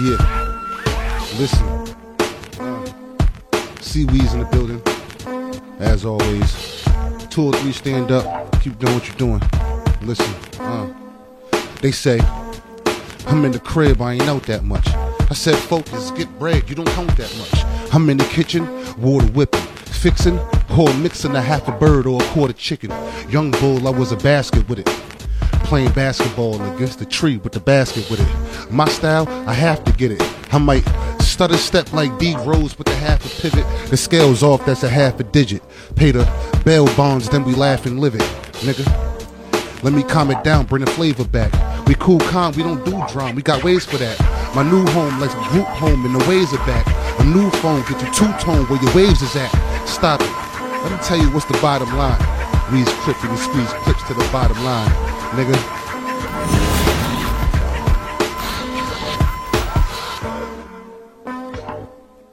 Yeah. Listen. C Weezy's in the building. As always. Two or three stand up. Keep doing what you're doing. Listen. Uh, they say, I'm in the crib, I ain't out that much. I said, focus, get bread, you don't count that much. I'm in the kitchen, water whipping, fixing, or mixing a half a bird or a quarter chicken. Young bull, I was a basket with it. Playing basketball against the tree with the basket with it. My style, I have to get it. I might stutter step like D Rose with the half a pivot. The scale's off, that's a half a digit. Pay the bail bonds, then we laugh and live it. Nigga. Let me calm it down, bring the flavor back. We cool, calm, we don't do drum, we got ways for that. My new home, let's group home, and the waves are back. A new phone, get you two tone where your waves is at. Stop it. Let me tell you what's the bottom line. We's clipping and squeeze clips to the bottom line, nigga.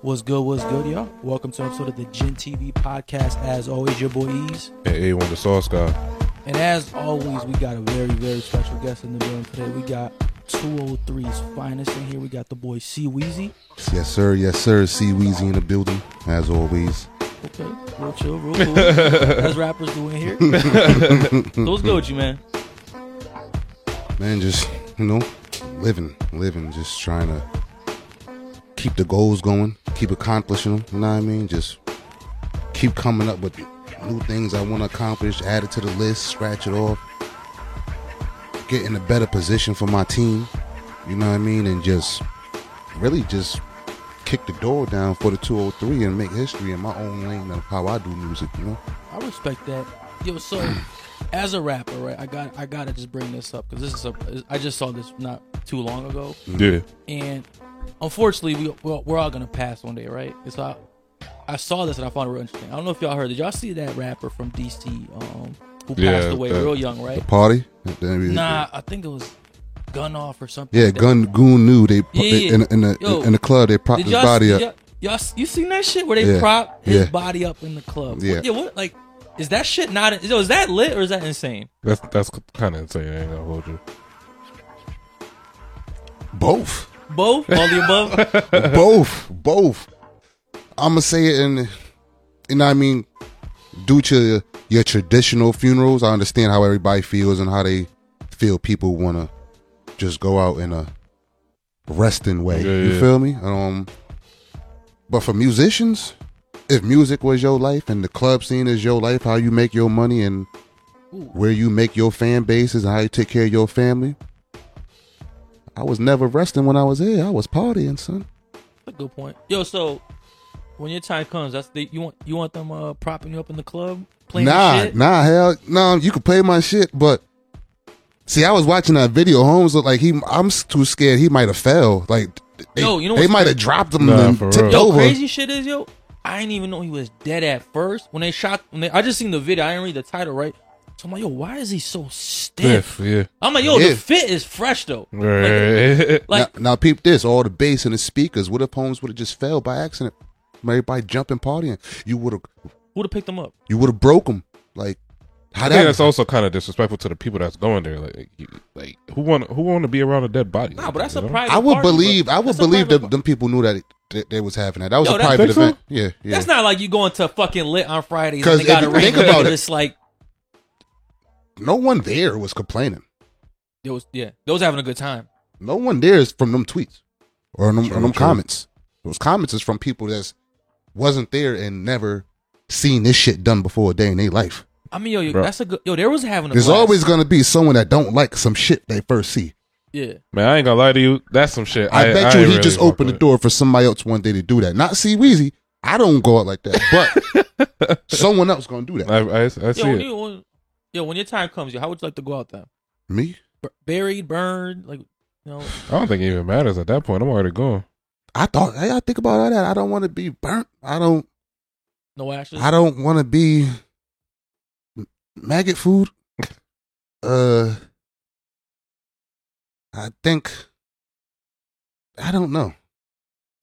What's good? What's good, y'all? Welcome to episode of the Gen TV podcast. As always, your boy Ease. Hey, A1 the Sauce Guy. And as always, we got a very, very special guest in the building today. We got 203's finest in here. We got the boy C Weezy. Yes, sir. Yes, sir. C Weezy in the building, as always. Okay, real chill, real cool. as rappers do in here. so what's good with you, man? Man, just, you know, living, living, just trying to keep the goals going, keep accomplishing them, you know what I mean? Just keep coming up with new things I want to accomplish, add it to the list, scratch it off, get in a better position for my team, you know what I mean? And just really just kick the door down for the 203 and make history in my own lane of how I do music, you know? I respect that. Yo, so as a rapper, right? I got I gotta just bring this up because this is a I just saw this not too long ago, Yeah. and unfortunately, we we're, we're all gonna pass one day, right? And so I, I saw this and I found it real interesting. I don't know if y'all heard. Did y'all see that rapper from DC um, who passed away that- real young, right? Party? Nah, I think it was Gun Off or something. Yeah, like. Gun Goonew they, Yeah, they yeah. in, in the Yo, in the club they propped his body up. Y'all, y'all, you seen that shit where they Yeah, prop his yeah. body up in the club? Yeah. What, yeah. What like is that shit not? Yo, is that lit or is that insane? That's that's kind of insane. I ain't gonna hold you. Both, Both, all the above. both, both. I'm gonna say it in, you know I mean. Due to your, your traditional funerals, I understand how everybody feels and how they feel. People want to just go out in a resting way. Yeah, you yeah. feel me? Um, but for musicians, if music was your life and the club scene is your life, how you make your money and where you make your fan bases and how you take care of your family. I was never resting when I was here. I was partying, son. That's a good point. Yo, so when your time comes, that's the, you want you want them uh, propping you up in the club playing nah, shit. nah, hell, no. You could play my shit, but see, I was watching that video. Holmes looked like he. I'm too scared. He might have fell. Like they, Yo, you know they might have dropped him Nah, and for tipped real. Yo, over. crazy shit is yo. I didn't even know he was dead at first when they shot. When they, I just seen the video. I didn't read the title right. So I'm like, yo, why is he so stiff? Stiff, yeah. I'm like, yo, Yeah. the fit is fresh though. Right. Like, now, now, peep this. All the bass and the speakers. What if Holmes would have just fell by accident? Everybody jumping, partying. You would have. who'd have picked him up? You would have broke him. Like how I think that's also kind of disrespectful to the people that's going there. Like, like who want who want to be around a dead body? Nah, but that's You a know? private. I would party, believe. I would believe that them people knew that, it, that they was having that. That was Yo, a that- private Think so? event. Yeah, yeah. That's not like you going to fucking lit on Fridays 'Cause and they got if a you think ring. about it- It's like no one there was complaining. it was. Yeah, they was having a good time. No one there is from them tweets or them, True, or them true. comments. Those comments is from people that wasn't there and never seen this shit done before a day in their life. I mean, yo, yo Bro. that's a good. Yo, there was having a. There's blast. always gonna be someone that don't like some shit they first see. Yeah. Man, I ain't gonna lie to you. That's some shit. I, bet you ain't he really just fuck opened the with. door for somebody else one day to do that. Not C Weezy. I don't go out like that, but someone else gonna do that. I, I, I see Yo, when it. you, when, yo, when your time comes, yo, how would you like to go out there? Me? B- buried, burned, like, you know, I don't think it even matters at that point. I'm already gone. I thought. Hey, I think about all that. I don't want to be burnt. I don't. no ashes. I don't want to be maggot food. Uh, I think I don't know.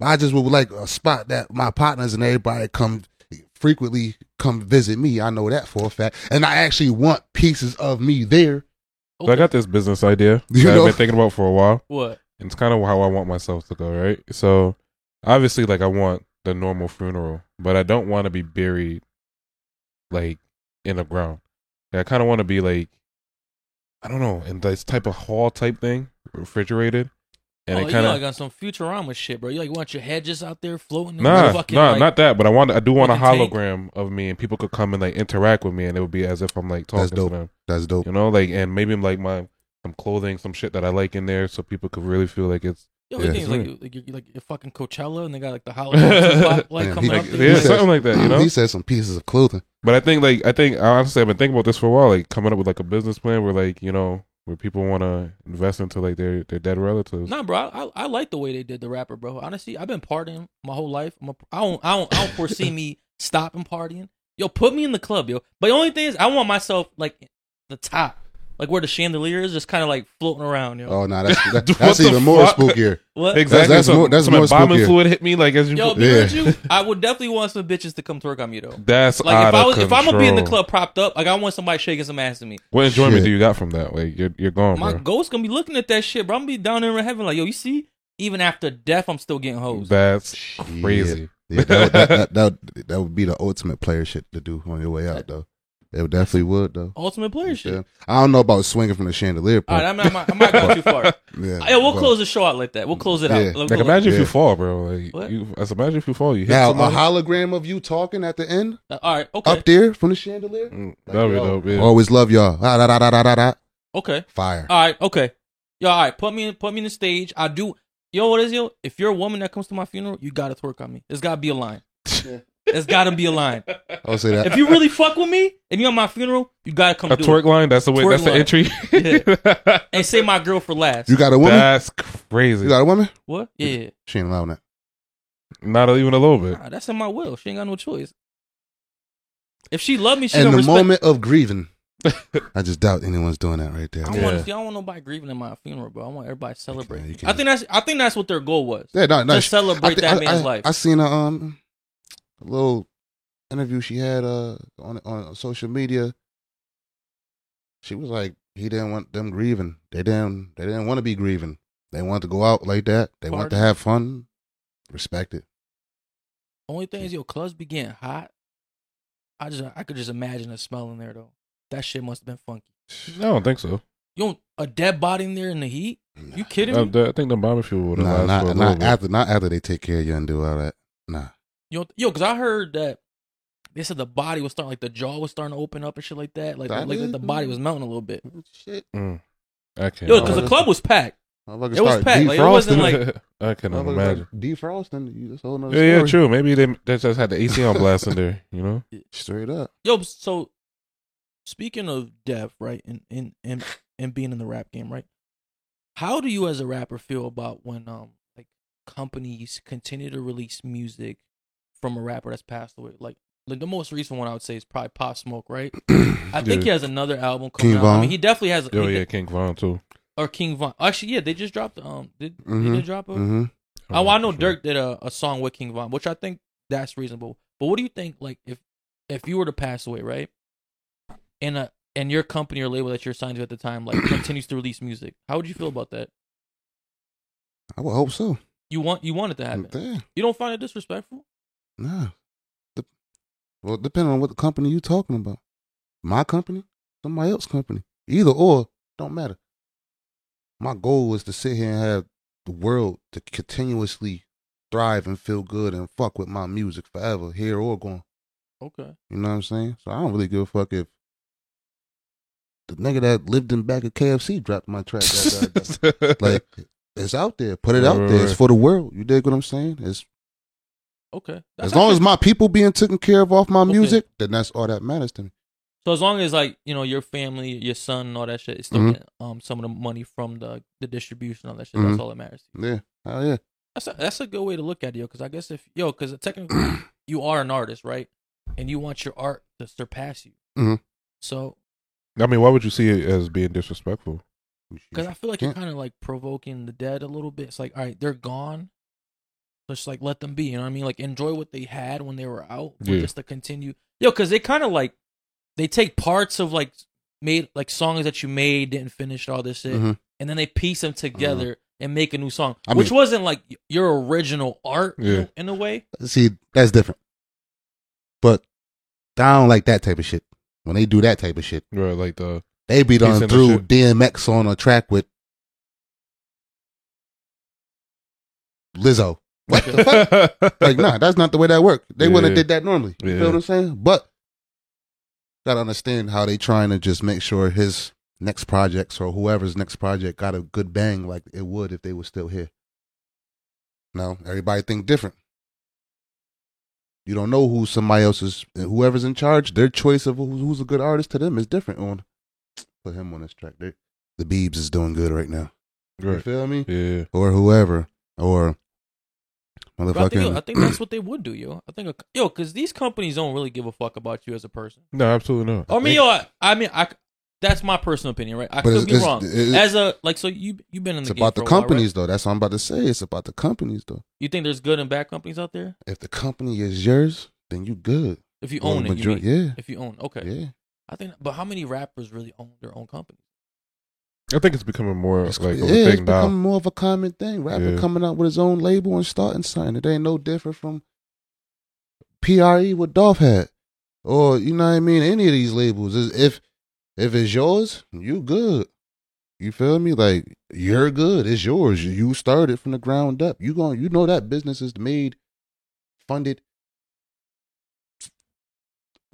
I just would like a spot that my partners and everybody come frequently come visit me. I know that for a fact, and I actually want pieces of me there. So I got this business idea You that know- I've been thinking about for a while. what? and it's kind of how I want myself to go, right? So obviously, like I want the normal funeral, but I don't want to be buried like in the ground. Like, I kind of want to be like I don't know, in this type of hall type thing, refrigerated, and oh, it kind of like on some Futurama shit, bro. You like want your head just out there floating? in Nah, fucking, nah, like- not that. But I want, I do want a fucking tank? hologram of me, and people could come and like interact with me, and it would be as if I'm like talking That's to them. That's dope. You know, like, and maybe like my some clothing, some shit that I like in there, so people could really feel like it's Yo, Yeah. you think it's Right. like, like, you're, like you're fucking Coachella and they got like the hologram Tupac, like coming he- up like yeah, something like that. You know, He said some pieces of clothing. but I think like I think honestly, I've been thinking about this for a while, like coming up with like a business plan where like you know where people want to invest into like their their dead relatives. Nah, bro, I, I I like the way they did the rapper, bro. Honestly, I've been partying my whole life. I'm a, I don't I don't I don't foresee me stopping partying. Yo, put me in the club, yo. But the only thing is, I want myself like the top, like where the chandelier is, just kind of like floating around, yo. Oh no, that's that, What that's the even more fuck? spookier. what? Exactly. that's so, more- that's some more embalming spookier. fluid hit me like as you. Yo, put- be Yeah. real with you, I would definitely want some bitches to come twerk on me though. that's Like out if I of was if I'm gonna be in the control. club propped up, like I want somebody shaking some ass to me. What enjoyment Shit. do you got from that? Like you're you're gone, My bro. ghost gonna be looking at that shit, bro. I'm gonna be down there in heaven, like yo, you see, even after death, I'm still getting hoes. That's crazy. Yeah, that, that, that, that, that would be the ultimate player shit to do on your way out, though. It would definitely would, though. Ultimate player shit. Yeah. I don't know about swinging from the chandelier All part. right, I'm not, I'm not, I'm not going too far. yeah, Yeah, we'll but- close the show out like that. We'll close it Yeah. out. We'll Like go- imagine if you fall, bro. Like What? you, as imagine if you fall, you hit Now, a hologram of you talking at the end, Uh, all right, okay, up there from the chandelier. Mm, Like, That'd be yo, dope. Yeah. Always love y'all. Ah, da, da, da, da, da, da. okay, Fire. all right, okay. Yo, all right, put me in, put me in the stage. I do. Yo, what is yo? If you're a woman that comes to my funeral, you gotta twerk on me. There's gotta be a line. There's gotta be a line. I'll say that. If you really fuck with me and you're on my funeral, you gotta come a do twerk line. That's the way. Twerk that's the entry. it and say my girl for last. you got a woman? That's crazy. You got a woman? what? Yeah, yeah. She ain't allowing that. Not even a little bit. Nah, that's in my will. She ain't got no choice. If she love me, she In gonna the respect. moment of grieving, I just doubt anyone's doing that right there. I Yeah. want see. I don't want nobody grieving in my funeral, bro. I want everybody to celebrate. you can- I think that's. I think that's what their goal was. Yeah, no, no. to she- celebrate I that I- man's I- life. I seen a um a little interview she had uh on on social media. She was like, he didn't want them grieving. They didn't. They didn't want to be grieving. They wanted to go out like that. They want to have fun. Respect it. Only thing is, yo, clubs be getting hot. I just, I could just imagine the smell in there though. That shit must have been funky. I don't think so. You don't a dead body in there in the heat? You kidding me? the- I think the barbecue would have Nah, lasted not, for a not little bit. after not after they take care of you and do all that. Nah. Yo, yo, because I heard that they said the body was starting, like the jaw was starting to open up and shit like that. Like, That like, is- the body was melting a little bit. Shit. Mm. I can't. Yo, because the club was packed. Motherfuckers It was start packed, like, it wasn't defrosting. like- I cannot Motherfuckers imagine. start defrosting. You- That's a whole nother Yeah, yeah, story. true. Maybe they, they just had the AC on blast in there. You know. Straight up. Yo, so speaking of death, right, and and and and being in the rap game, right? How do you as a rapper feel about when um like companies continue to release music from a rapper that's passed away? Like like the most recent one I would say is probably Pop Smoke, right? I think he has another album coming King out. I Von? mean, he definitely has. Yo, he yeah, King Von too. or King Von. Actually, yeah, they just dropped. Um, did Mhm. they did drop a? Mm-hmm. Oh, I know Sure. Durk did a, a song with King Von, which I think that's reasonable. But what do you think? Like, if if you were to pass away, right, and a and your company or label that you're signed to at the time like continues to release music, how would you feel about that? I would hope so. You want you want it to happen. You don't find it disrespectful? Nah. Dep- well, depending on what the company you talking about. My company, somebody else's company. Either or, don't matter. My goal was to sit here and have the world to continuously thrive and feel good and fuck with my music forever, here or gone. Okay. You know what I'm saying? So I don't really give a fuck if the nigga that lived in back of KFC dropped my track. Like, it's out there. Put it Right, out there. right. It's for the world. You dig what I'm saying? It's Okay. as long as my people being taken care of off my Okay. music, then that's all that matters to me. so as long as like you know your family, your son, and all that shit is still Mhm. getting um some of the money from the the distribution, all that shit. Mhm. That's all that matters. to you. Yeah, hell yeah. That's a, that's a good way to look at it, yo. Because I guess if yo, because technically you are an artist, right? And you want your art to surpass you. Mhm. So, I mean, why would you see it as being disrespectful? because I feel like you're kind of like provoking the dead a little bit. It's like, all right, they're gone. Just like let them be. You know what I mean? Like enjoy what they had when they were out, but Yeah. just to continue. Yo, because they kind of like they take parts of like made like songs that you made didn't finish all this shit, Mhm. and then they piece them together and make a new song, I which mean- wasn't like your original art Yeah. in a way. See, that's different. But I don't like that type of shit. When they do that type of shit, Right, like the they be done through. DMX on a track with Lizzo. What the fuck? Like, nah, that's not the way that worked. They wouldn't have did that normally. You Yeah. feel what I'm saying? But gotta understand how they trying to just make sure his next projects or whoever's next project got a good bang like it would if they were still here. No, everybody think different. You don't know who somebody else's whoever's in charge, their choice of who's a good artist to them is different on put him on this track. They, the Beebs is doing good right now. You feel me? Yeah. Or whoever. Or But I think, I think that's what they would do, yo. I think, a, yo, because these companies don't really give a fuck about you as a person. No, absolutely not. I mean, yo, I, I mean, I, that's my personal opinion, right? I But could it's- be it's- wrong. it- As a like, so you you've been in It's the game about the for a while, right? companies, though. That's what I'm about to say. It's about the companies, though. You think there's good and bad companies out there? If the company is yours, then you good. If you own it, you mean. yeah, If you own, okay. yeah. I think, but how many rappers really own their own company? I think it's becoming more It's, like yeah, of it's a thing now. becoming more of a common thing. Rapper Yeah. coming out with his own label and starting something. It ain't no different from PRE what Dolph had, or you know what I mean. Any of these labels, is if if it's yours, you good. You feel me? Like you're good. It's yours. You started from the ground up. You going you know that business is made, funded,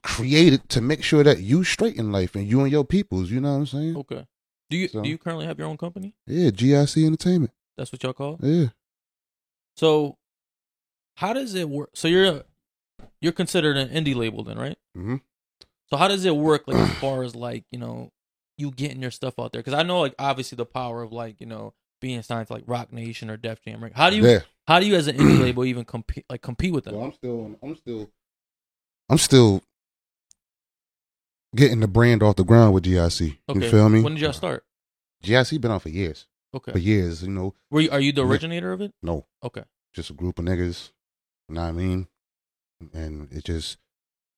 created to make sure that you straight in life and you and your peoples. You know what I'm saying? Okay. Do you So- do you currently have your own company? Yeah, GIC Entertainment. That's what y'all call. it? Yeah. So, how does it work? So you're you're considered an indie label then, right? Mm-hmm. So how does it work, like as far as like you know, you getting your stuff out there? Because I know like obviously the power of like you know being signed to like Roc Nation or Def Jam. Right? How do you Yeah. how do you as an indie label even compete like compete with them? Well, I'm still, I'm still, I'm still getting the brand off the ground with GIC. okay. You feel me? When did y'all start? GIC been on for years, Okay. for years. You know, Were you, are you the originator of it? no, Okay. just a group of niggas. You know what I mean? And it just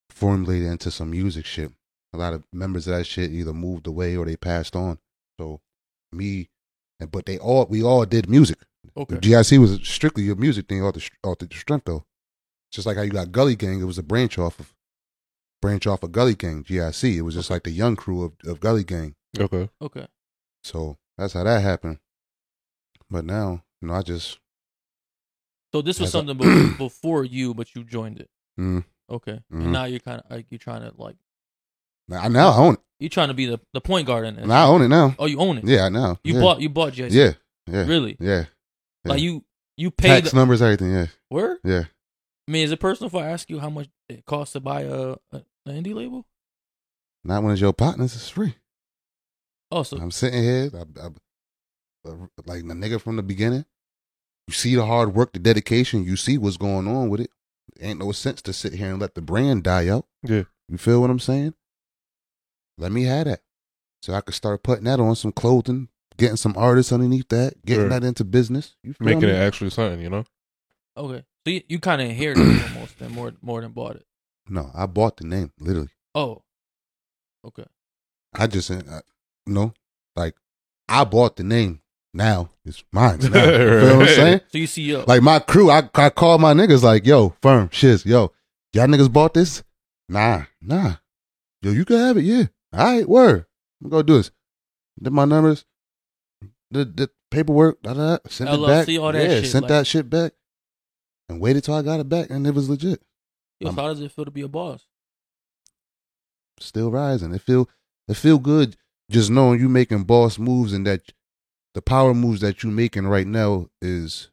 formulated into some music shit. A lot of members of that shit either moved away or they passed on. So me, and but they all, we all did music. Okay. GIC was strictly a music thing off the off the strength though. Just like how you got Gully Gang, it was a branch off of branch off of Gully Gang, GIC. It was just like the young crew of, of Gully Gang. Okay. Okay. So that's how that happened. But now, you know, I just So this was something be- before you, but you joined it. mm, Okay. Mhm. And now you're kind of like you're trying to like now, now I own it. you're trying to be the, the point guard in it. Now I own it now. Oh, you own it. Yeah, now. You yeah. bought you bought GIC. Yeah, yeah, Really? yeah. yeah. Like you you paid Tax numbers, everything. Yeah, where? yeah. I mean, is it personal if I ask you how much it costs to buy a, a an indie label? Not one of your partners. It's free. Oh, so I'm sitting here, I, I, uh, like the nigga from the beginning. You see the hard work, the dedication. You see what's going on with it. Ain't no sense to sit here and let the brand die out. Yeah. You feel what I'm saying? Let me have that, so I could start putting that on some clothing, getting some artists underneath that, getting Sure. that into business. You feel Making me? it actually something, you know? okay. So you, you kind of inherited it almost then more more than bought it. No, I bought the name literally. Oh, okay. I just, uh, you know, like I bought the name. Now it's mine. Now. You feel what I'm saying? So you see, yo, Like my crew, I I call my niggas like, yo, firm, shiz, yo, y'all niggas bought this? Nah, nah. Yo, you can have it, yeah. All right, word. I'm gonna do this. Did my numbers, the the paperwork, da, da, da, sent it back. LLC, all that shit. yeah, shit, sent like- that shit back, and waited till I got it back, and it was legit. Yo, so how does it feel to be a boss? Still rising. It feel it feel good just knowing you making boss moves and that the power moves that you making right now is.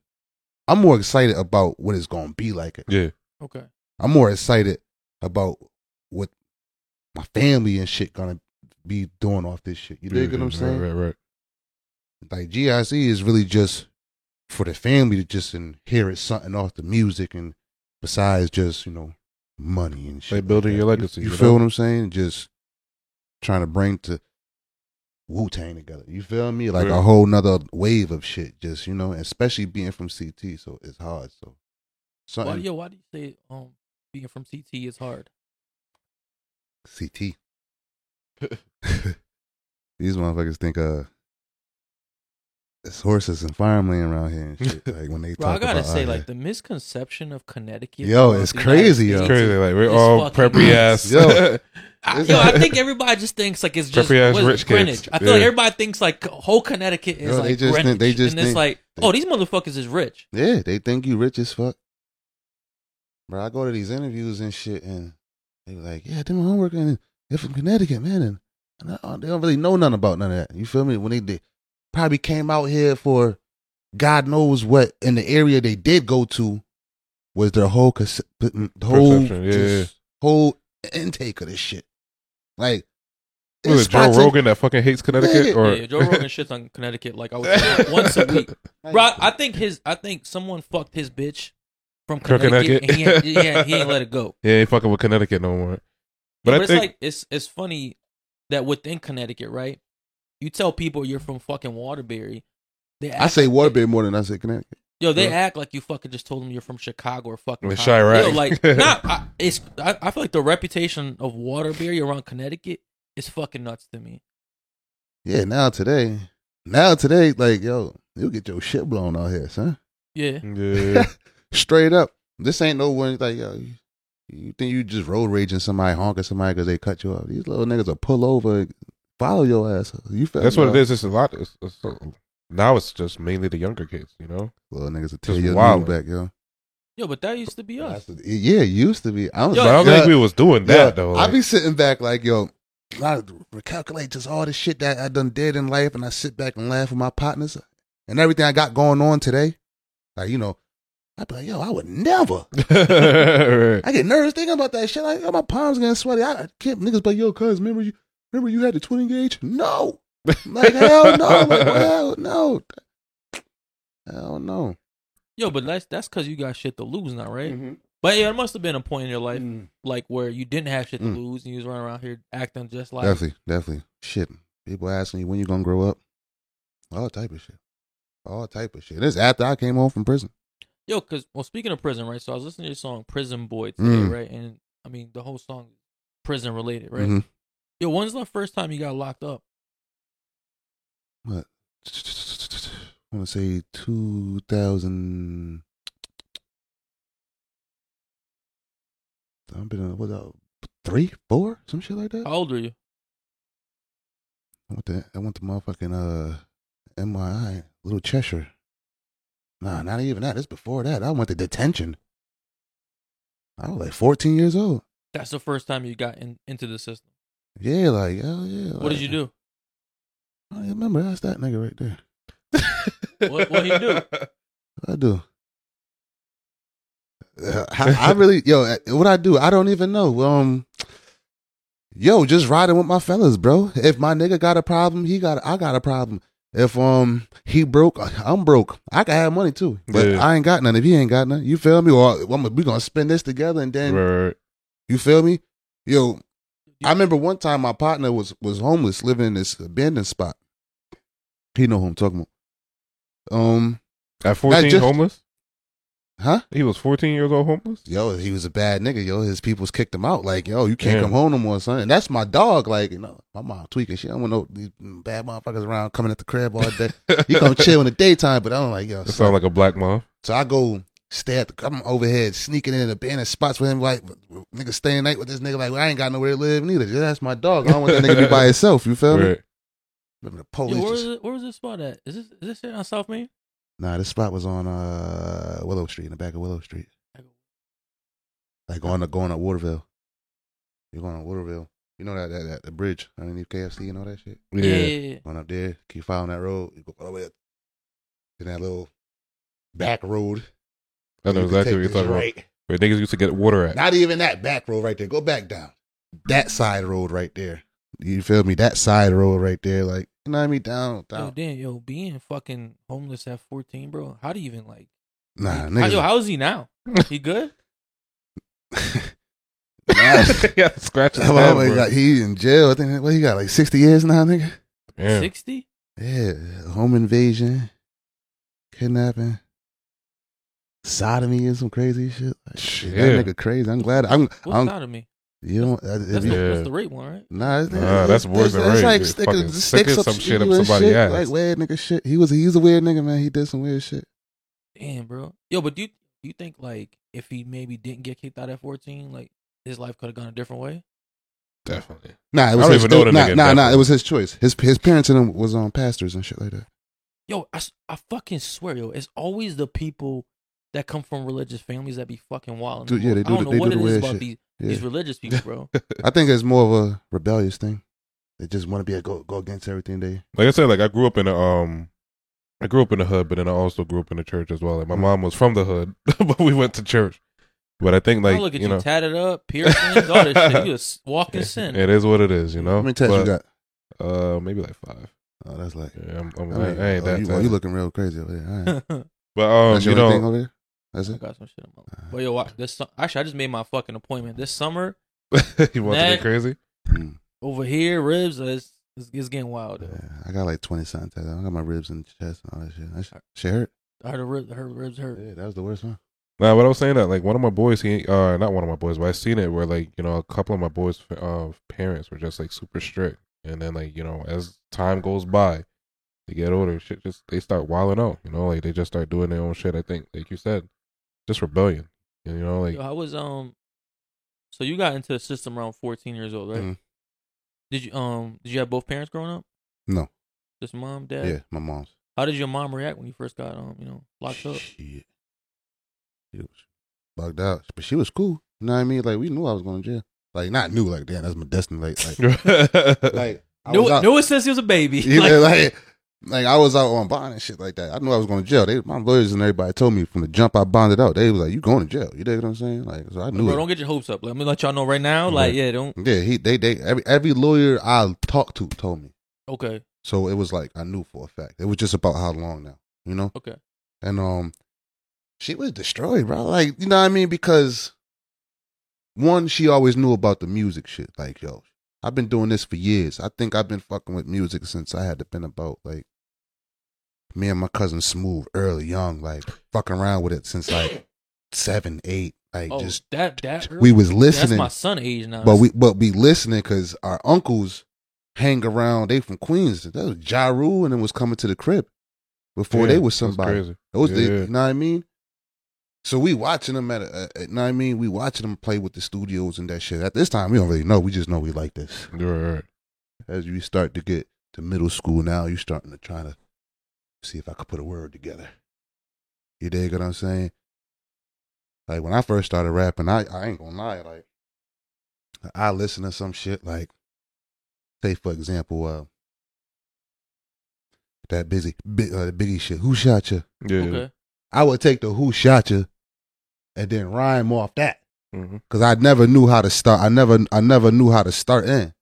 I'm more excited about what it's gonna be like. Yeah. Okay. I'm more excited about what my family and shit gonna be doing off this shit. You dig what mm-hmm. I'm saying? Right, right, right. Like GIC is really just for the family to just inherit something off the music and besides just, you know, money and shit. Like building that. your legacy, You, you feel know? what I'm saying? Just trying to bring to Wu Tang together. You feel me? Like a whole nother wave of shit. Just, you know, especially being from CT, so it's hard. So Why, yo, why do you say um being from CT is hard? CT. These motherfuckers think uh it's horses and farmland around here and shit. Like when they Bro, I gotta about say, out like here. the misconception of Connecticut. Yo, it's crazy, yo. It's crazy. Like we're It's all fucking preppy ass. Yo. I, yo, I think everybody just thinks like it's just Preppy ass what is it, rich kids. I feel like everybody thinks like whole Connecticut is Yo, like they just think- they just and it's think- like, oh, these motherfuckers is rich. Yeah, they think you rich as fuck. Bro, I go to these interviews and shit, and they be like, "Yeah, I did my homework, and they're from Connecticut, man, and, and I, they don't really know nothing about none of that." You feel me? When they did, probably came out here for God knows what, in the area they did go to was their whole cons- whole yeah, just whole intake of this shit. Like, Was it Joe Rogan that fucking hates Connecticut? Or yeah, Joe Rogan shits on Connecticut like I would say once a week. Bro, I I think his, I think someone fucked his bitch from From Connecticut, Connecticut? and he ain't, he, ain't, he ain't let it go. yeah, he ain't fucking with Connecticut no more. But, But I it's think like it's it's funny that within Connecticut, right? You tell people you're from fucking Waterbury. They I say like- Waterbury more than I say Connecticut. Yo, they Yeah. act like you fucking just told them you're from Chicago or fucking. With Compton. Chiraq. Yo, like, nah, I, it's. I, I feel like the reputation of Waterbury around Connecticut is fucking nuts to me. Yeah, now today, now today, like yo, you'll get your shit blown out here, son. Yeah, yeah, Straight up. This ain't no one like yo. You, you think you just road raging somebody, honking somebody because they cut you off? These little niggas will pull over, and follow your ass. You feel that's me, what it yo? It's a lot. It's, it's uh, now it's just mainly the younger kids. You know, Little niggas will tear Just your wildin'. back, yo. yo, but that used to be us. That's yeah, it used to be. I was Yo, but I don't yeah, think we was doing that yeah, though. I Like, be sitting back like yo. I recalculate just all the shit that I done did in life, and I sit back and laugh with my partners and everything I got going on today. Like you know, I'd be like, yo, I would never. Right. I get nervous thinking about that shit. Like, my palms getting sweaty. I I can't. Niggas be like, yo, cuz, remember you? Remember you had the twin gauge? No. Like hell no. Like hell no. Hell no. Yo, but that's that's because you got shit to lose now, right? Mm-hmm. But yeah, it must have been a point in your life Mm. like where you didn't have shit to Mm. lose and you was running around here acting just like Definitely, definitely. Shit. People asking you when you gonna grow up. All type of shit. All type of shit. This after I came home from prison. Yo, because well, speaking of prison, right? So I was listening to your song "Prison Boy" today, Mm. right? And I mean, the whole song prison related, right? Mhm. Yo, when's the first time you got locked up? What? I want to say 2000. I've been uh, what uh, three, four, some shit like that. How old are you? I went to I went to motherfucking uh MYI, Little Cheshire. Nah, not even that. It's before that. I went to detention. I was like 14 years old. That's the first time you got in, into the system. Yeah, like hell yeah. What did you do? I don't remember. That's that nigga right there. What- what he do? I do? Uh, I, I really, yo, uh, what I do, I don't even know. Um, yo, just riding with my fellas, bro. If my nigga got a problem, he got, I got a problem. If um he broke, I'm broke. I can have money too, but Yeah. I ain't got none. If he ain't got none, you feel me? Or I'm, we gonna spend this together, and then Right. you feel me? Yo, I remember one time my partner was was homeless, living in this abandoned spot. He know who I'm talking about. Um, At 14, just- homeless. huh? He was 14 years old, homeless. yo, he was a bad nigga. Yo, his peoples kicked him out. Like, yo, you can't Damn. come home no more, son. And that's my dog. Like, you know, my mom tweaking shit. I don't want no these bad motherfuckers around coming at the crib all day. He come chill in the daytime, but I'm like, yo. That son. sounds like a black mom. so I go stay at the, I'm overhead, sneaking in abandoned spots with him. Like, nigga staying night with this nigga. Like, well, I ain't got nowhere to live neither. Yeah, That's my dog. I don't want that nigga to be by himself. You feel me? Right. Remember the Yo, police? where just- was it, where was this spot at? Is this is this here on South Main? Nah, this spot was on uh Willow Street, in the back of Willow Street. Like going to going up Waterville. You're going to Waterville. You know that that, that the bridge underneath KFC and all that shit. Yeah, Yeah. yeah, yeah. Going up there, keep following that road. You go all the way up in that little back road. I know exactly what you're this talking about. right. Where niggas used to get water at. Not even that back road right there. Go back down. That side road right there. You feel me? That side road right there. Like you know what I mean? Down, Yo, damn, yo, being fucking homeless at 14, bro. How do you even like? Nah, how, yo, how is he now? He good? Nah. yeah, scratch his head, bro. god, he in jail. I think what he got like sixty years now, nigga. Damn. 60? Yeah, home invasion, kidnapping, sodomy, and some crazy shit. Like, shit, Yeah. That nigga crazy. I'm glad. I'm. What's I'm out of me? You don't. uh, That's, you, the, Yeah. that's the rape one, right? Nah, it's, Nah, that's worse than It's rape. like You sticking, fucking sticks sticking up some shit up weird somebody's ass. Like weird nigga shit. He was he's a weird nigga, man. He did some weird shit. Damn, bro. Yo, but do you, do you think like if he maybe didn't get kicked out at 14, like his life could have gone a different way? Definitely. Nah, it I was don't his, even know it- the nah, nigga nah, nah. definitely. It was his choice. His his parents and him was on pastors and shit like that. Yo, I, I fucking swear, yo, it's always the people that come from religious families that be fucking wild. Dude, yeah, they do I don't the- know they what do it weird about shit. these Yeah. these religious people, bro. I think it's more of a rebellious thing. They just want to be a go go against everything they. Like I said, like I grew up in a um, I grew up in the hood, but then I also grew up in the church as well. Like my Mhm. mom was from the hood, but we went to church. But I think like I look at you you, know, tatted up, piercings, all this shit. You just walking sin. it is what it is. You know. How many tests you But, got? Uh, maybe like five. Oh, that's like. Yeah, I'm, I'm, I, I, mean, I ain't oh, that. you, tight. well, you looking real crazy over there. All right. But um, That's you your only thing know, over there. That's it. got some shit. in my But yo, watch this. su- Actually, I just made my fucking appointment this summer you want to get crazy? Mm. over here. Ribs is it's, it's getting wild. Yeah, I got like twenty something. tattoos. I got my ribs and chest and all that shit. That shit, shit hurt. I heard her, rib, her ribs hurt. Yeah, that was the worst one. Nah, but I was saying that like one of my boys, he uh, not one of my boys, but I seen it where like you know a couple of my boys' uh parents were just like super strict, and then like you know as time goes by, they get older, shit just they start wilding out. You know, like they just start doing their own shit. I think, like you said, just rebellion. You know, like Yo, I was um. So you got into the system around 14 years old, right? Mhm. Did you um did you have both parents growing up? No. Just mom, dad. Yeah, my mom's. How did your mom react when you first got um you know locked up? Shit. She was bugged out, but she was cool. You know what I mean? Like we knew I was going to jail. Like not knew, like damn, that's my destiny. Like, like, like I Knew was out, knew it since he was a baby. you Like, know, like, like I was out on bond and shit like that. I knew I was going to jail. They, my lawyers and everybody told me from the jump I bonded out. They was like, "You going to jail?" You dig what I'm saying? Like, so I knew bro, it. don't get your hopes up. Let me let y'all know right now. Like, yeah, don't. Yeah, he they they every every lawyer I talked to told me. Okay, So it was like I knew for a fact. It was just about how long now, you know? okay. And um she was destroyed, bro. Like, you know what I mean? Because one, she always knew about the music shit. Like, yo, I've been doing this for years. I think I've been fucking with music since I had to been about like me and my cousin Smooth early, young, like fucking around with it since like seven, eight. Like Oh, just that that we was listening. that's listening. my son age now. But we but we listening because our uncles hang around. They from Queens. That was Ja Rule and it was coming to the crib before Yeah, they was that's somebody. crazy. It was the, you know what I mean. So we watching them at, a, at you know what I mean. We watching them play with the studios and that shit. At this time, we don't really know. We just know we like this. You're right. As you start to get to middle school now, you starting to try to see if I could put a word together. You dig what I'm saying? Like when I first started rapping, I, I ain't gonna lie, like I listen to some shit like say for example, uh that busy big uh, Biggie shit. Who shot you? Yeah. okay. I would take the who shot you and then rhyme off that. hmm Cause I never knew how to start. I never I never knew how to start in.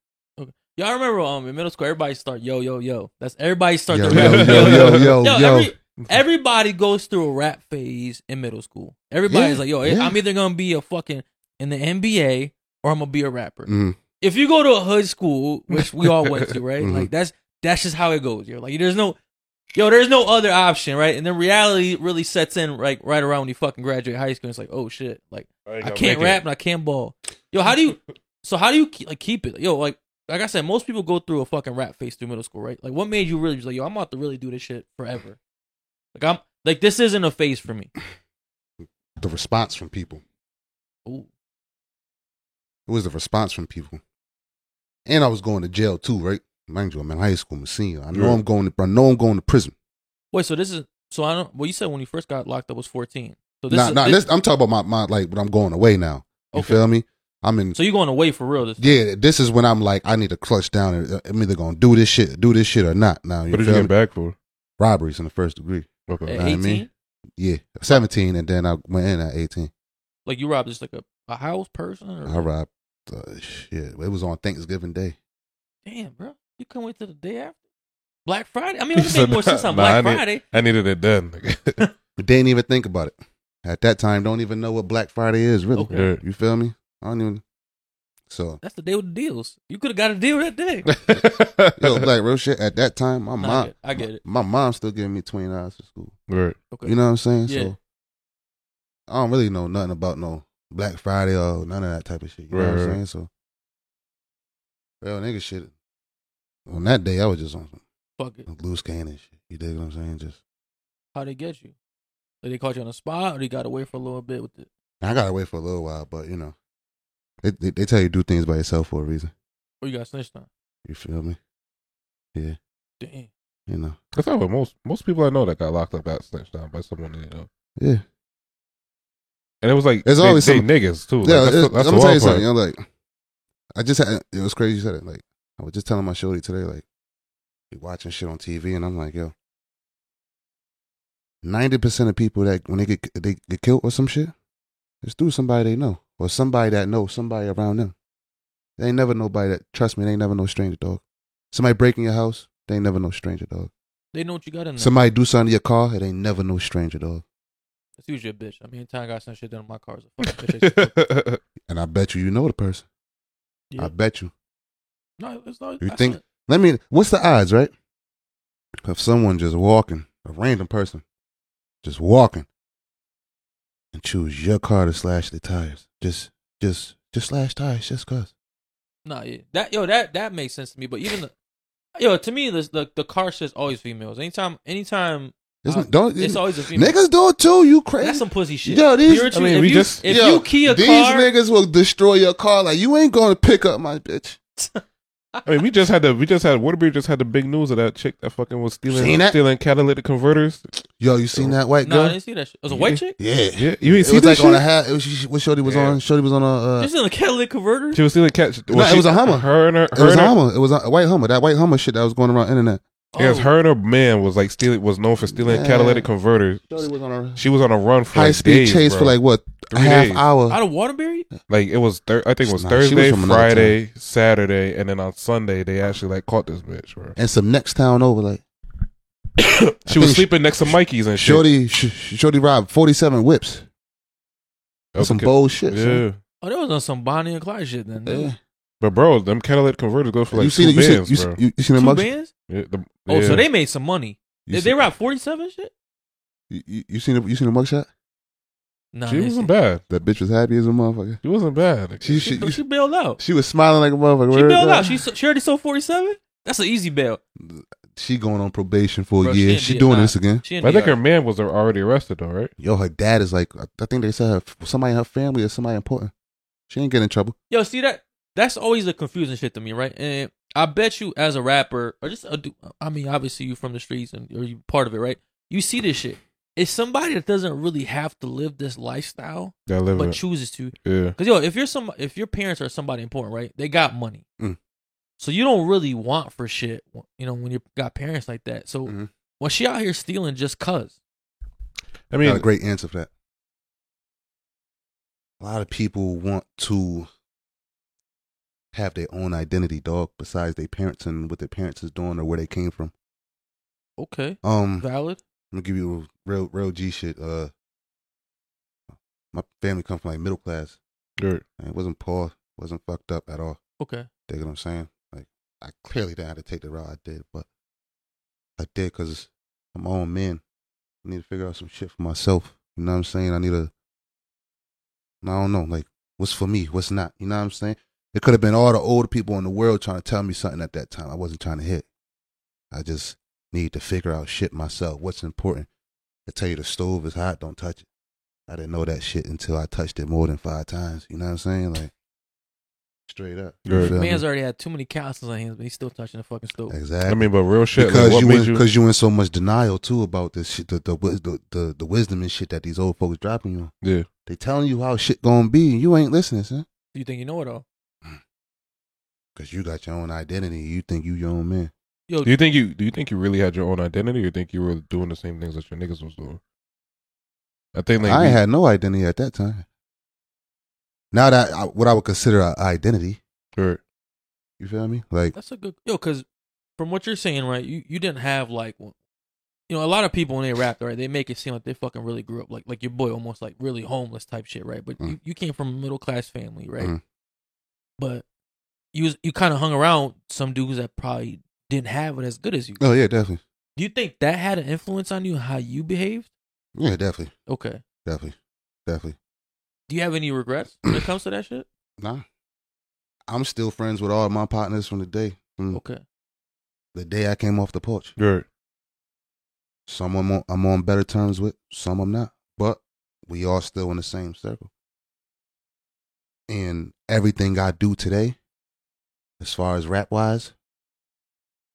Y'all remember um in middle school everybody start yo yo yo. That's everybody start Yo, the yo, rap. yo, yo, yo, yo. Every, everybody goes through a rap phase in middle school. Everybody's Yeah, like, yo, yeah. I'm either gonna be a fucking in the NBA or I'm gonna be a rapper. Mhm. If you go to a hood school, which we all went to, right? Mhm. Like that's that's just how it goes. You're like, there's no yo, there's no other option, right? And then reality really sets in right right around when you fucking graduate high school. It's like, oh shit, like I can't rap and I can't ball. Yo, how do you? So how do you keep, like keep it? Yo, like like I said, most people go through a fucking rap phase through middle school, right? Like, what made you really just like, yo, I'm about to really do this shit forever? Like I'm like this isn't a phase for me. The response from people. Ooh, It was the response from people. And I was going to jail too, right? Mind you, I'm in high school, I'm a senior. I know Yeah. I'm going to I know I'm going to prison. wait, so this is so I don't. Well, you said when you first got locked up was 14. So this Nah, is nah, this- this, I'm talking about my, my like but I'm going away now. You Okay. feel me? I'm in so you're going away for real? This Yeah, this is when I'm like, I need to clutch down. and uh, I'm either gonna do this shit, do this shit or not. Now you What did you me? get back for? Robberies in the first degree. Okay. at know what I 18. mean? Yeah, 17, and then I went in at 18. Like you robbed just like a, a house person? Or I robbed. Uh, shit, it was on Thanksgiving Day. Damn, bro, you couldn't wait till the day after Black Friday. I mean, it He would said, make more sense on nah, Black I need- Friday. I needed it then. But didn't even think about it at that time. Don't even know what Black Friday is really. Okay. You feel me? I don't even. So That's the day with the deals. You could have got a deal that day. yo, black real shit. At that time, my Nah, I mom, get- I get it. My mom still giving me twenty dollars for school. right. Okay. You know what I'm saying? Yeah. So I don't really know nothing about no Black Friday or none of that type of shit. You know Right, what I'm saying? So, well, nigga, shit. On that day, I was just on Fuck it. some loose cannon shit. You dig what I'm saying? Just How they get you? Did they caught you on the spot, or they got to wait for a little bit with it? I gotta wait for a little while, but you know, they they, they tell you to do things by yourself for a reason. Or you got snitched on? You feel me? Yeah, Damn. you know. That's not what most most people I know that got locked up got snatched down by someone they know. Yeah, And it was like There's they, always they some- niggas too. Like, yeah. that's, it- that's I'm the gonna tell you wild part. something. I'm like, I just had it was crazy. You said it. Like, I was just telling my shorty today, like, we watching shit on TV, and I'm like, yo, ninety percent of people that when they get they get killed or some shit, it's through somebody they know or somebody that knows somebody around them. They ain't never nobody that trust me. They ain't never no stranger dog. Somebody breaking your house, they ain't never no stranger dog. They know what you got in there. Somebody do something to your car, it ain't never no stranger dog. It's usually a bitch. I mean, anytime I got some shit done in my car, it's a fucking bitch. And I bet you you know the person. Yeah. I bet you. No, it's not. You think- not- Let me. What's the odds, right? Of someone just walking, a random person, just walking, and choose your car to slash the tires. Just, just, just slash tires, just cause. Nah, yeah. That yo, that that makes sense to me. But even the yo, to me, the the, the car shit's always females. Anytime, anytime, Isn't, Uh, don't it's always a female. niggas do it too? You crazy? That's some pussy shit. Yo, these- You're a I mean, if we you, just- if Yo, you key a these car, niggas will destroy your car. Like you ain't gonna pick up my bitch. I mean, we just had the we just had Waterbury just had the big news of that chick that fucking was stealing that? stealing catalytic converters. Yo, you seen that white girl? no, I didn't see that shit. It was a white chick. yeah, Yeah, you ain't It see was that like shit? on a hat. It was she- what Shorty was Yeah. on. Shorty was on a. Uh, Just in a catalytic converter. She was stealing cat. No, it was a Hummer. Her and her, it was a Hummer. It was a white Hummer. That white Hummer shit that was going around internet. Yes, Oh. her and her man was like stealing was known for stealing Yeah. catalytic converters. Shorty was on a She was on a run for high like speed days, chase bro. for like what a Three half days. hour. Out of Waterbury? like it was thir- I think it was Nah, she was Thursday, Friday, Saturday, and then on Sunday they actually like caught this bitch. Bro. and some next town over. Like She was think sleeping next to Mikey's and shit. Shorty, sh- Shorty robbed forty seven whips. That was some okay. bold shit. Yeah, son. Oh, that was on some Bonnie and Clyde shit then. Yeah. But bro, them catalytic converters go for like you two seen it? You seen, bands, you, bro. you, you seen the Two mug? bands? Yeah, the- Oh, so they made some money. You Did seen, they rob 47 shit? you, you, you seen the, you seen the mugshot? Nah, she wasn't bad. That bitch was happy as a motherfucker. She wasn't bad. She She, she, she bailed out. she was smiling like a motherfucker. She Word bailed out. She, she already sold 47? That's an easy bail. she going on probation for Bro, a year. in She, doing nah. this again. I think her man was already arrested though, right? Yo, her dad is like I think they said her, somebody in her family or somebody important. She ain't getting in trouble. Yo, see that? That's always the confusing shit to me, right? And I bet you, as a rapper, or just a, du- I mean, obviously you from the streets and or you part of it, right? You see this shit. It's somebody that doesn't really have to live this lifestyle, live but it. chooses to. Yeah. Cause yo, if you're some, if your parents are somebody important, right? They got money, Mm. so you don't really want for shit, you know, when you got parents like that. So Mhm. when she out here stealing just cause, I Got mean, a great answer for that. A lot of people want to have their own identity, dog, besides their parents and what their parents is doing or where they came from. okay, Um, valid. I'm gonna give you real, real G shit. Uh, my family come from like middle class. Dirt. And it wasn't poor, wasn't fucked up at all. Okay, Dig what I'm saying? Like, I clearly didn't have to take the route I did, but I did because I'm my own man. I need to figure out some shit for myself. You know what I'm saying? I need to, I don't know, like, what's for me, what's not. You know what I'm saying? It could have been all the older people in the world trying to tell me something at that time. I wasn't trying to hit. I just need to figure out shit myself. What's important? I tell you the stove is hot, don't touch it. I didn't know that shit until I touched it more than five times. You know what I'm saying? Like, straight up. You Good. feel me? man's already had too many calluses on hands, but he's still touching the fucking stove. Exactly. I mean, but real shit. because like, you made in, you? because you in so much denial too about this shit, the the, the the the wisdom and shit that these old folks dropping you. on. Yeah. They telling you how shit gonna be, and you ain't listening, son. Do you think you know it all? Because you got your own identity. You think you your own man. Yo, Do you think you do you think you really had your own identity, or think you were doing the same things that your niggas was doing? I think like I we- had no identity at that time. Now that I, what I would consider an identity, Dirt. you feel me? Like That's a good yo, because from what you're saying, right? You you didn't have like, you know, a lot of people when they rap, right? They make it seem like they fucking really grew up, like like your boy, almost like really homeless type shit, right? But you, Mm. you came from a middle class family, right? Mhm. But you was you kind of hung around some dudes that probably didn't have it as good as you. oh yeah, definitely, Do you think that had an influence on you how you behaved? yeah, definitely, Okay, definitely, definitely. Do you have any regrets when it comes to that shit? Nah. I'm still friends with all my partners from the day, from Okay. the day I came off the porch. Right. Some I'm on, I'm on better terms with, some I'm not. But we all still in the same circle. And everything I do today, as far as rap wise,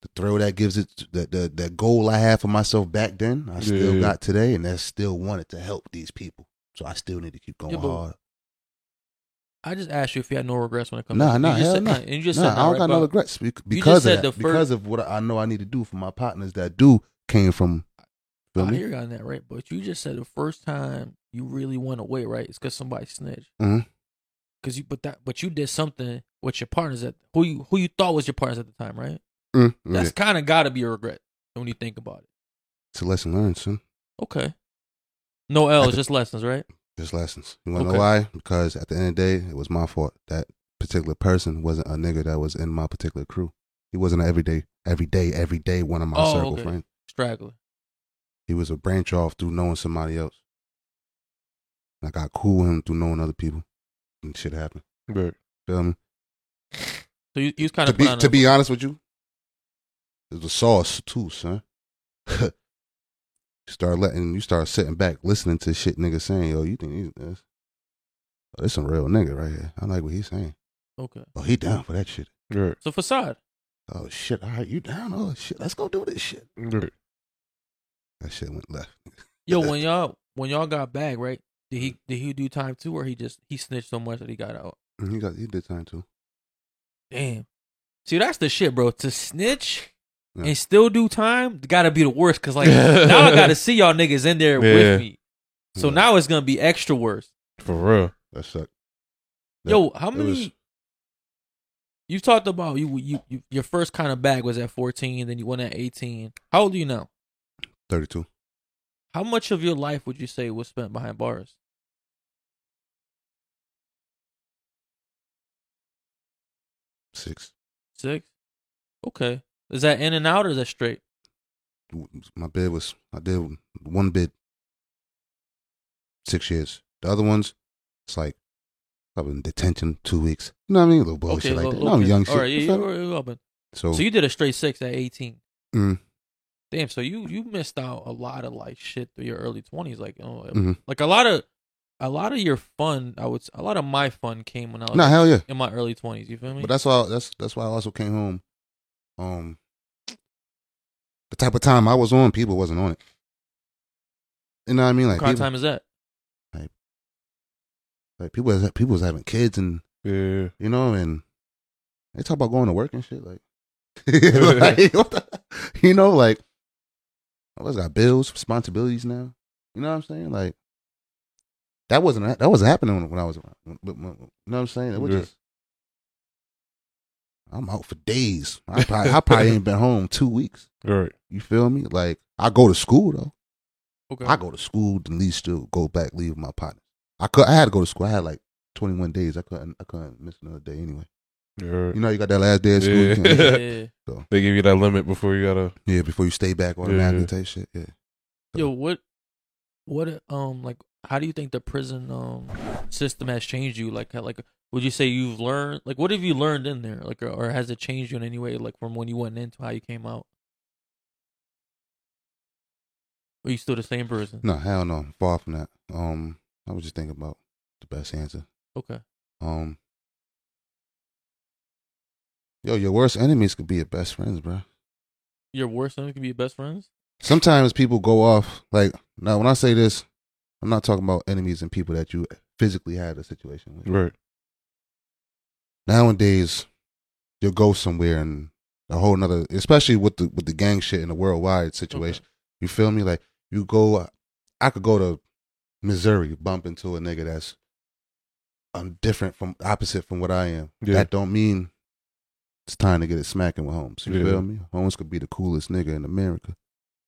the thrill that gives it, the, the, the goal I had for myself back then, I still Yeah. got today, and that's still wanted to help these people. So I still need to keep going Yeah, hard. I just asked you if you had no regrets when it comes. Nah, to nah, you hell said, nah. And you just Nah, said I don't right, got no regrets bec- because of that. Because of what I know I need to do for my partners that do came from. Feel I me? hear you on that, right? But you just said the first time you really went away, right? It's because somebody snitched. Mhm. Cause you, but that, but you did something with your partners at who you who you thought was your partners at the time, right? Mm, That's yeah. kind of got to be a regret when you think about it. It's a lesson learned, son. Okay. No L's, just lessons, right? Just lessons. You want to Okay. know why? Because at the end of the day, it was my fault. That particular person wasn't a nigga that was in my particular crew. He wasn't an everyday, every day, every day one of my Oh, circle okay. friends. Straggler. He was a branch off through knowing somebody else. I got cool with him through knowing other people, and shit happened. Right. Feel me? So you, you kind to of be to a, be honest with you, it was sauce too, son. you start letting you start sitting back listening to shit niggas saying, yo, you think he's this? Oh, this some real nigga right here. I like what he's saying. okay. Oh, he down for that shit. Right. So facade. Oh shit, all right, you down? Oh shit, let's go do this shit. Right. That shit went left. Yo, when y'all when y'all got back, right? Did he did he do time too, or he just he snitched so much that he got out? He got he did time too. Damn. See, that's the shit, bro. To snitch Yeah. and still do time, gotta be the worst. Cause like now I gotta see y'all niggas in there Yeah. with me. So Yeah. now it's gonna be extra worse. For real. That sucked. That- Yo, how many? was- You talked about you, you you your first kind of bag was at fourteen, then you went at eighteen. How old are you now? Thirty-two. How much of your life would you say was spent behind bars? Six. Six. Okay. Is that in and out or is that straight? My bid was I did one bid. Six years. The other ones, it's like I was in detention two weeks. You know what I mean? A little bullshit like lo- that. No, I'm okay. young shit. All right, yeah, you're open. So, So you did a straight six at eighteen. mm, Damn. So you you missed out a lot of like shit through your early twenties. Like you know, Mhm. like a lot of a lot of your fun. I would a lot of my fun came when I was nah, hell yeah. in my early twenties. You feel me? But that's why that's that's why I also came home. Um, the type of time I was on, people wasn't on it. You know what I mean? what Like kind of people, time is that? like people was people was having kids and Yeah. you know, and they talk about going to work and shit. Like, like, the- you know, like, I was got bills, responsibilities now. You know what I'm saying? Like, that wasn't that wasn't happening when, when I was around. But, you know what I'm saying? It was Yeah. just, I'm out for days. I probably, I probably ain't been home two weeks. Right. You feel me? Like, I go to school though. Okay. I go to school, at least to go back, leave my partners. I could, I had to go to school. I had like 21 days. I couldn't, I couldn't miss another day anyway. Yeah. You know, you got that last day of school. Yeah. you can't- yeah. They give you that limit before you gotta. Yeah, before you stay back automatically Yeah. type shit. Yeah. Yo, what, what, um, like, how do you think the prison um system has changed you? Like, how- like, would you say you've learned? Like, what have you learned in there? Like, or, or has it changed you in any way? Like, from when you went in to how you came out? Are you still the same person? No, hell no. Far from that. Um, I was just thinking about the best answer. Okay. Um, yo, your worst enemies could be your best friends, bro. Your worst enemies can be your best friends. Sometimes people go off like now. When I say this, I'm not talking about enemies and people that you physically had a situation with. Right. Nowadays, you'll go somewhere and a whole nother, especially with the with the gang shit and the worldwide situation. You feel me? Like you go, I could go to Missouri, bump into a nigga that's um, different from opposite from what I am. Yeah. That don't mean it's time to get it smacking with Holmes. You Yeah. feel me? Holmes could be the coolest nigga in America.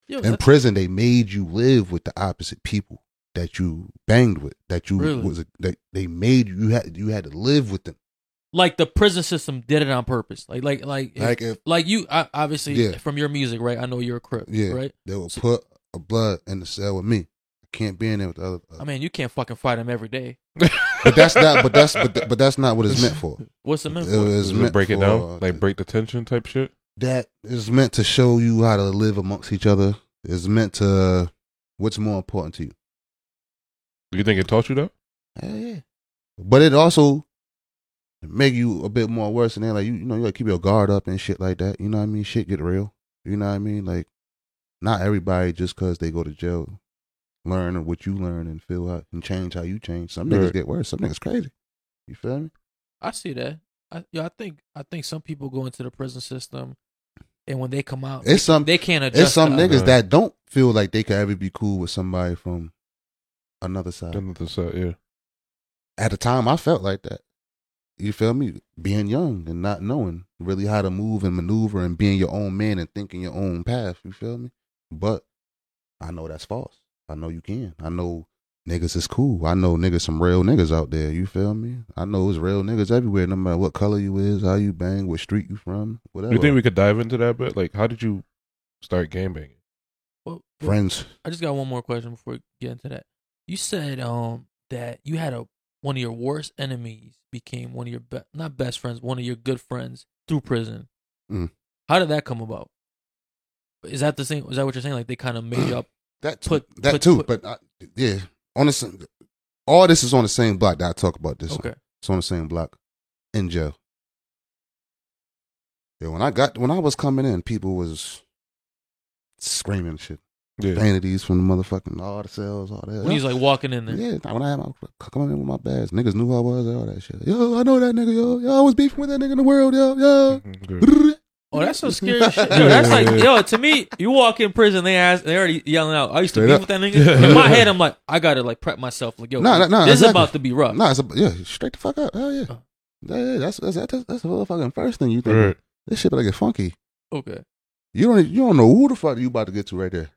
Yo, In prison, they made you live with the opposite people that you banged with. That you Really? was that they made you you had you had to live with them. like the prison system did it on purpose. Like, like, like, Like if like you I, obviously Yeah. from your music, right? I know you're a crip, Yeah. right? they would put a blood in the cell with me, I can't be in there with the other. I mean, you can't fucking fight them every day. but that's not. But that's but, th- but that's not what it's meant for. What's the meant It for? was Does it meant break it down, uh, like break the tension type shit. that is meant to show you how to live amongst each other. It's meant to what's more important to you. Do you think it taught you that? Hell yeah. But it also make you a bit more worse than that. Like you, you know, you gotta keep your guard up and shit like that. You know what I mean? Shit get real. You know what I mean? Like not everybody just cause they go to jail learn what you learn and feel how and change how you change. Some niggas Right. get worse. Some niggas crazy. You feel me? I see that. I yeah, I think I think some people go into the prison system, and when they come out, It's some they can't adjust. it's some to- niggas that don't feel like they could ever be cool with somebody from another side. Then the set, yeah. At the time I felt like that. You feel me? Being young and not knowing really how to move and maneuver and being your own man and thinking your own path. You feel me? But I know that's false. I know you can. I know niggas is cool. I know niggas some real niggas out there. You feel me? I know it's real niggas everywhere, no matter what color you is, how you bang, what street you from, whatever. You think we could dive into that bit? Like, how did you start game banging? Well, well, Friends. I just got one more question before we get into that. You said um that you had a one of your worst enemies became one of your be- not best friends, one of your good friends through prison. Mm. How did that come about? Is that the same? Is that what you're saying? Like they kind of made up? That too, Put- that put- too. put- but I, yeah, on the same, all this is on the same block that I talk about this. on. Okay. It's on the same block in jail. Yeah, when I got when I was coming in, people was screaming shit. Yeah. Vanities from the motherfucking all the cells, all that. When he's like walking in there. yeah, when I had my coming in with my bags, niggas knew who I was, all that shit. Yo, I know that nigga, yo, yo, I was beefing with that nigga in the world, yo, yo. Oh, that's so scary shit. Yo, that's like, yo, to me, you walk in prison, they ask, they already yelling out. I used to Straight be up. with that nigga. In my head, I'm like, I gotta like prep myself. Like, yo, Nah, nah, nah, this is about to be rough. Nah, it's a, yeah, straight the fuck up. Hell yeah. Uh. Yeah, yeah, that's that's that's, that's the motherfucking first thing you think. Right. This shit better get funky. Okay. You don't you don't know who the fuck you about to get to right there.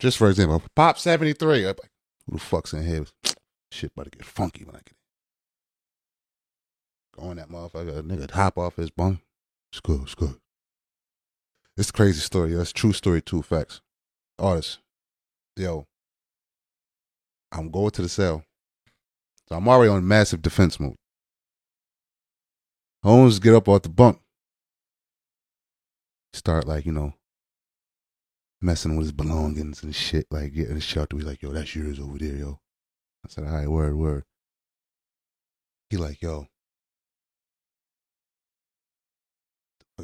Just for example, Pop seventy three. Like, who the fuck's in here? Shit about to get funky when I get in. Go in that motherfucker, a nigga hop off his bunk. It's good, it's good. It's crazy story. That's true story, two facts. Artist. Yo. I'm going to the cell. So I'm already on massive defense mode. Holmes get up off the bunk. Start like, you know, messing with his belongings and shit, like getting his shelter. He's like, yo, that's yours over there, yo. I said, all right, word, word. He like, yo.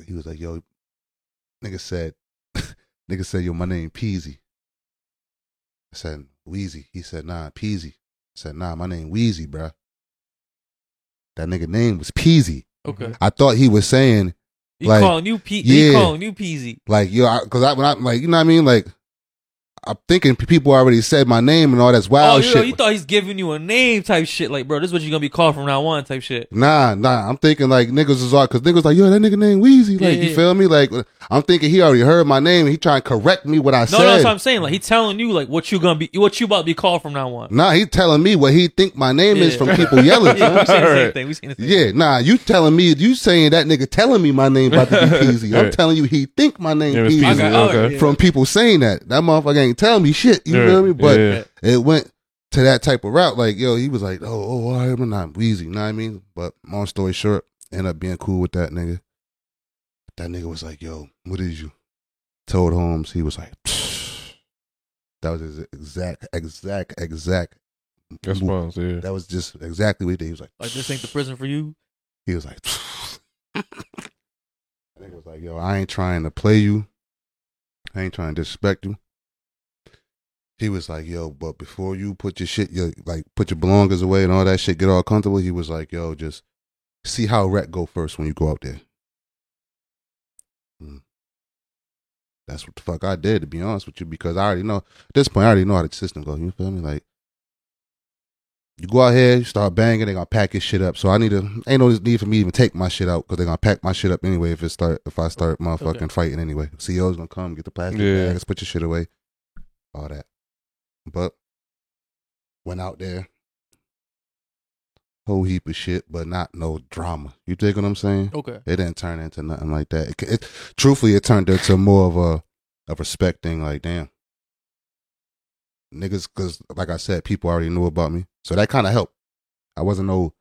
He was like, yo, nigga said, nigga said, yo, my name Peasy. I said, Wheezy. He said, nah, Peasy. I said, nah, my name Wheezy, bruh. That nigga name was Peasy. Okay. I thought he was saying He Like, calling you Pe- yeah. He calling you Peasy. like yo, because I, when I like you know what I mean like I'm thinking people already said my name and all that's wild oh, you, shit. you thought he's giving you a name type shit. Like, bro, this is what you're gonna be called from now on type shit. Nah, nah. I'm thinking like niggas is all because niggas like yo that nigga name Weezy. Yeah, Like yeah, you yeah. feel me? Like I'm thinking he already heard my name. and He trying to correct me what I No, said. no, that's what I'm saying. Like, he telling you like what you gonna be, what you about to be called from now on. Nah, he telling me what he think my name is from people yelling. yeah, we son. saying the same Right. thing. We saying the same. Yeah, nah, you telling me, you saying that nigga telling me my name about to be Peasy. I'm Right. telling you he think my name Yeah, Peasy. Peasy, I got- okay. From people saying that. That motherfucker ain't tell me shit. You Right. feel me? But Yeah. it went to that type of route. Like, yo, he was like, oh, oh, all right, I'm not Wheezy. You know what I mean? But long story short, end up being cool with that nigga. That nigga was like, yo, what is you? Told Holmes, he was like, that was his exact, exact, exact. move. Response, yeah. That was just exactly what he did. He was like, Like, this ain't the prison for you. he was like, that nigga was like, yo, I ain't trying to play you. I ain't trying to disrespect you. He was like, yo, but before you put your shit, your like put your belongings away and all that shit, get all comfortable. He was like, yo, just see how rec go first when you go out there. Mm. That's what the fuck I did, to be honest with you, because I already know at this point I already know how the system goes. You feel me? Like you go out here, you start banging, they gonna pack your shit up. So I need to ain't no need for me to even take my shit out because they gonna pack my shit up anyway if it start if I start motherfucking Okay. fighting anyway. CEO's gonna come, get the plastic Yeah. bags, put your shit away. All that. But went out there. Whole heap of shit, but not no drama. You dig what I'm saying? Okay. It didn't turn into nothing like that. It, it, truthfully, it turned into more of a of respect thing. Like, damn, niggas, because like I said, people already knew about me, so that kind of helped. I wasn't no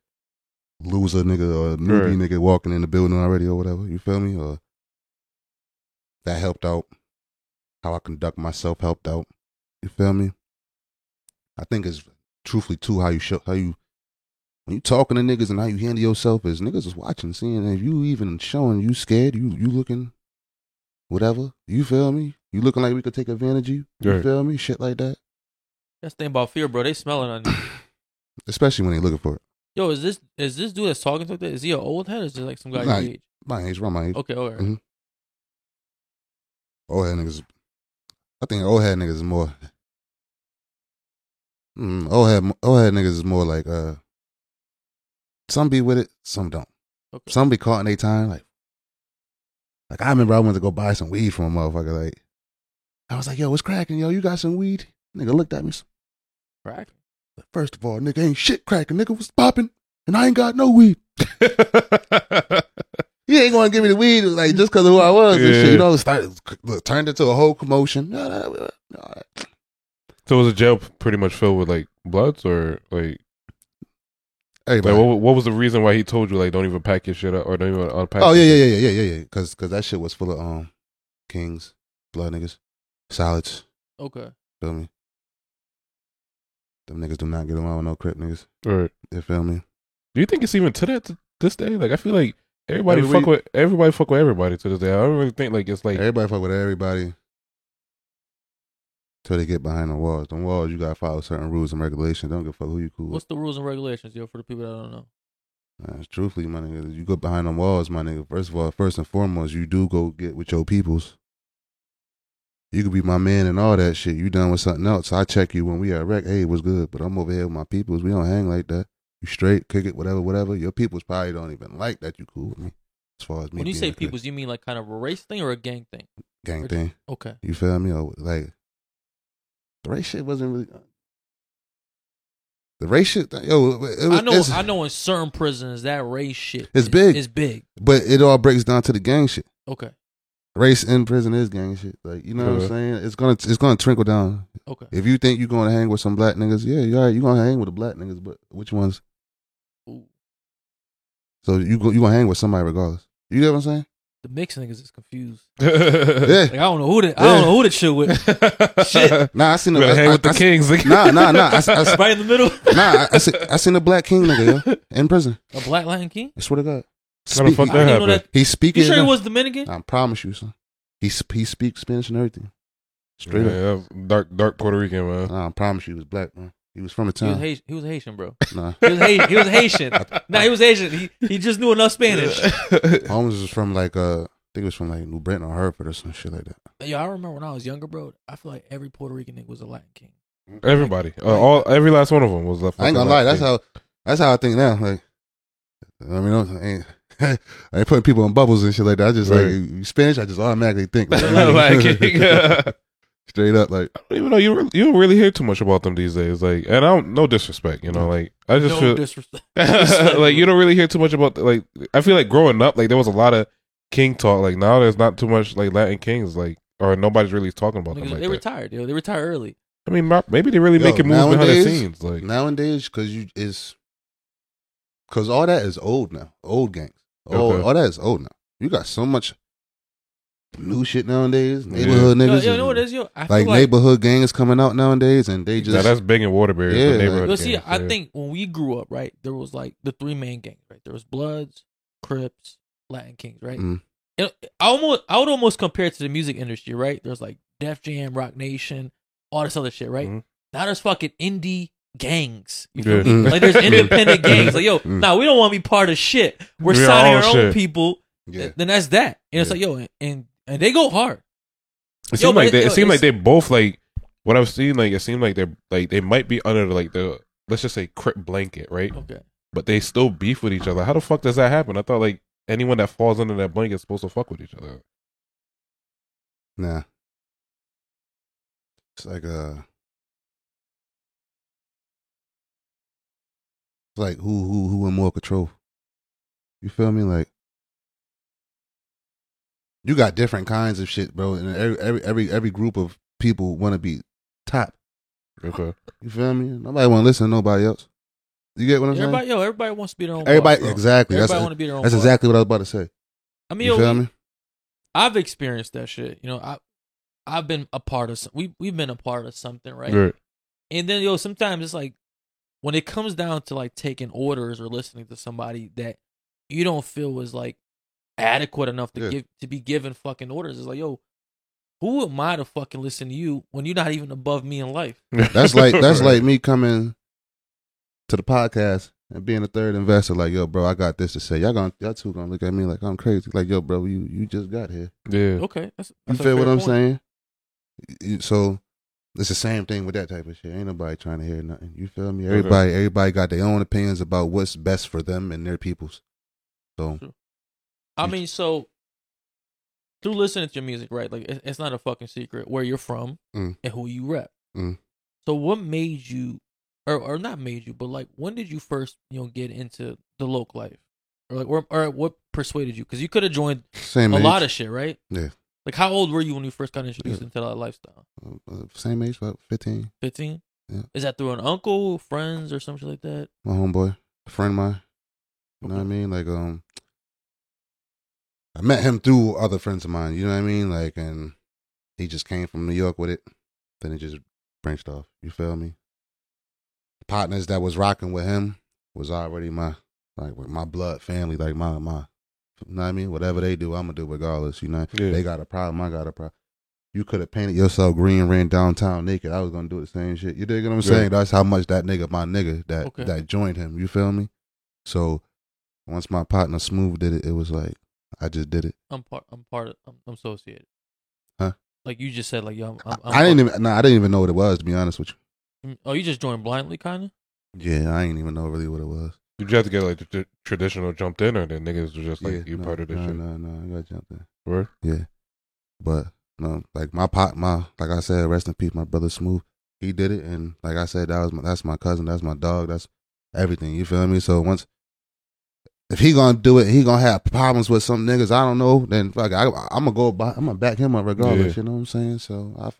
loser nigga or newbie Right. nigga walking in the building already or whatever. You feel me? Or that helped out. How I conduct myself helped out. You feel me? I think it's truthfully too how you show how you when you talking to niggas and how you handle yourself is niggas is watching, seeing if you even showing you scared, you you looking whatever. You feel me? You looking like we could take advantage of you. You Right. feel me? Shit like that. That's the thing about fear, bro. They smelling on you. Especially when they looking for it. Yo, is this is this dude that's talking like that? Is he an old head or is he like some guy Nah, your age? My age, around my age. Okay, all right. Mhm. Old head niggas. I think old head niggas is more. Mm, old head, old head niggas is more like uh. Some be with it, some don't. Okay. Some be caught in their time. Like, like I remember I went to go buy some weed from a motherfucker. Like, I was like, "Yo, what's cracking, yo? You got some weed?" Nigga looked at me. Crack. First of all, nigga ain't shit cracking. Nigga was popping, and I ain't got no weed. He ain't gonna give me the weed like just because of who I was and shit. You know, started turned into a whole commotion. No, no. So was the jail pretty much filled with like bloods or like Everybody. like what, what was the reason why he told you like don't even pack your shit up or don't even unpack? oh yeah, your yeah, yeah, yeah, yeah, yeah. Because because that shit was full of um kings, blood niggas, salads. Okay. Feel me? Them niggas do not get along with no crip niggas. Right. You feel me? Do you think it's even to that to this day? Like I feel like everybody Every fuck with everybody fuck with everybody to this day. I don't really think like it's like everybody fuck with everybody till they get behind the walls. The walls you gotta follow certain rules and regulations. Don't give a fuck who you cool. with. What's the rules and regulations, yo, for the people that don't know? Nah, truthfully, my nigga, you go behind them walls, my nigga. First of all, first and foremost, you do go get with your peoples. You could be my man and all that shit. You done with something else. I check you when we are rec. Hey, what's good? But I'm over here with my peoples. We don't hang like that. You straight, kick it, whatever, whatever. Your peoples probably don't even like that you cool with me. As far as me When you say peoples, you mean like kind of a race thing or a gang thing? gang thing, Okay. you feel me? Or like the race shit wasn't really. Uh, the race shit, yo, it, I know I know in certain prisons that race shit It's is- big. Is big. but it all breaks down to the gang shit. Okay. race in prison is gang shit. Like you know what I'm saying? It's gonna it's gonna trickle down. Okay. If you think you're gonna hang with some black niggas, yeah, you all right, you gonna hang with the black niggas, but which ones? Ooh. So you go you gonna hang with somebody regardless. You get what I'm saying? The mix niggas is confused. Yeah. Like I don't know who to I don't know who to chill with. Shit. Nah, I seen the Better I, hang I- with the I- kings. Nah, nah, nah. I, I, right in the middle. nah, I, I, see, I seen a black king nigga yo, in prison. A black Latin king? I swear to God. How the fuck that I didn't know happened? that. He's speaking. You sure he was Dominican? I promise you, son. He he speaks Spanish and everything. Straight up. Yeah, dark dark Puerto Rican man. Nah, I promise you, he was black, man. He was from the He was, town. Haitian, he was Haitian, bro. Nah, He was, Haitian. he was Haitian. nah, he was Haitian. He, he just knew enough Spanish. Holmes was from like uh, I think it was from like New Britain or Hartford or some shit like that. Yo, I remember when I was younger, bro. I feel like every Puerto Rican nigga was a Latin king. Everybody, uh, all every last one of them was left. I ain't gonna lie. That's how. That's how I think now. Like, I mean, I ain't, I ain't putting people in bubbles and shit like that. I just Right. like you Spanish. I just automatically think like, Latin King. I straight up. Like, I don't even know you. re- You don't really hear too much about them these days. Like, and I don't. No disrespect, you know. Like, I just no feel disrespect. like you don't really hear too much about. Like, I feel like growing up, like there was a lot of king talk. Like now, there's not too much like Latin kings. Like, or nobody's really talking about them like they that. retired, yo. They retired early. I mean, maybe they really Yo, making moves behind the nowadays- scenes. Like, nowadays, because you is, because all that is old now. Old gangs. All, Okay. all that is old now. You got so much new shit nowadays. Neighborhood Yo, niggas. yo, you know what it is, yo? I like feel like, neighborhood gangs coming out nowadays, and they just. now just that's big in Waterbury. Yeah, the neighborhood. But see, gangs, I yeah. think when we grew up, right, there was like the three main gangs, right? There was Bloods, Crips, Latin Kings, right? Mm. And I almost, I would almost compare it to the music industry, right? There's like Def Jam, Roc Nation, all this other shit, right? Mhm. Now there's fucking indie gangs. You feel Yeah. me? Mm. Like there's independent gangs. Like yo, Mm. nah, we don't want to be part of shit. We're We signing all our own shit. people. yeah. Then that's that. And it's like yo, and, and and they go hard. It Yo, seemed like they, yo, it seemed like it's- they both like what I've seen. Like it seemed like they're like they might be under like the let's just say crip blanket, right? Okay. But they still beef with each other. How the fuck does that happen? I thought like anyone that falls under that blanket is supposed to fuck with each other. Nah. It's like uh It's like who who who in more control. You feel me? Like you got different kinds of shit, bro, and every every every every group of people want to be top. Okay. You feel me? Nobody want to listen to nobody else. You get what I'm saying? Everybody, yo, everybody wants to be their own. Everybody, boss, bro. exactly. Everybody that's want to be their own. that's boss. exactly what I was about to say. I mean, You yo, feel we- me? I've experienced that shit. You know, I I've been a part of some, we we've been a part of something, right? Right. And then yo, sometimes it's like when it comes down to like taking orders or listening to somebody that you don't feel was like adequate enough to Yeah. give to be given fucking orders. It's like, yo, who am I to fucking listen to you when you're not even above me in life? That's like that's like me coming to the podcast and being a third investor. Like, yo, bro, I got this to say. Y'all gonna y'all two gonna look at me like I'm crazy. Like, yo, bro, you you just got here. Yeah. Okay, that's, You that's a feel what I'm point. saying? So it's the same thing with that type of shit. Ain't nobody trying to hear nothing. You feel me? Okay. Everybody everybody got their own opinions about what's best for them and their peoples. So I mean, so through listening to your music, right? Like, it- it's not a fucking secret where you're from Mm. and who you rep. Mm. So, what made you, or or not made you, but like, when did you first, you know, get into the local life, or like, or, or what persuaded you? Because you could have joined same a age. lot of shit, right? Yeah. Like, how old were you when you first got introduced Yeah. into that lifestyle? Uh, same age, about fifteen. Fifteen. Yeah. Is that through an uncle, friends, or something like that? My homeboy, a friend of mine. You know what I mean? Like um I met him through other friends of mine, you know what I mean? Like and he just came from New York with it. Then it just branched off. You feel me? Partners that was rocking with him was already my like my blood family, like my my you know what I mean? Whatever they do, I'm gonna do regardless, you know. Yeah. They got a problem, I got a problem. You could have painted yourself green, ran downtown naked. I was gonna do the same shit. You dig what I'm Yeah. saying? That's how much that nigga, my nigga, that Okay. that joined him. You feel me? So once my partner Smooth did it, it was like I just did it. I'm part. I'm part of. I'm, I'm associated. Huh? Like you just said, like yo, I'm. I'm, I'm I didn't even. Nah, I didn't even know what it was. To be honest with you. Oh, you just joined blindly, kind of. Yeah, I didn't even know really what it was. Did you have to get like the tr- traditional jumped in, or the niggas were just like yeah, you no, part of this no, shit? No, no, I got jumped in. Word? Yeah, but no, like my pot, my like I said, rest in peace, my brother Smooth. He did it, and like I said, that was my, that's my cousin, that's my dog, that's everything. You feel me? So once if he gonna do it, he gonna have problems with some niggas. I don't know. Then fuck, I, I'm gonna go. By, I'm gonna back him up regardless. Yeah. You know what I'm saying? So I,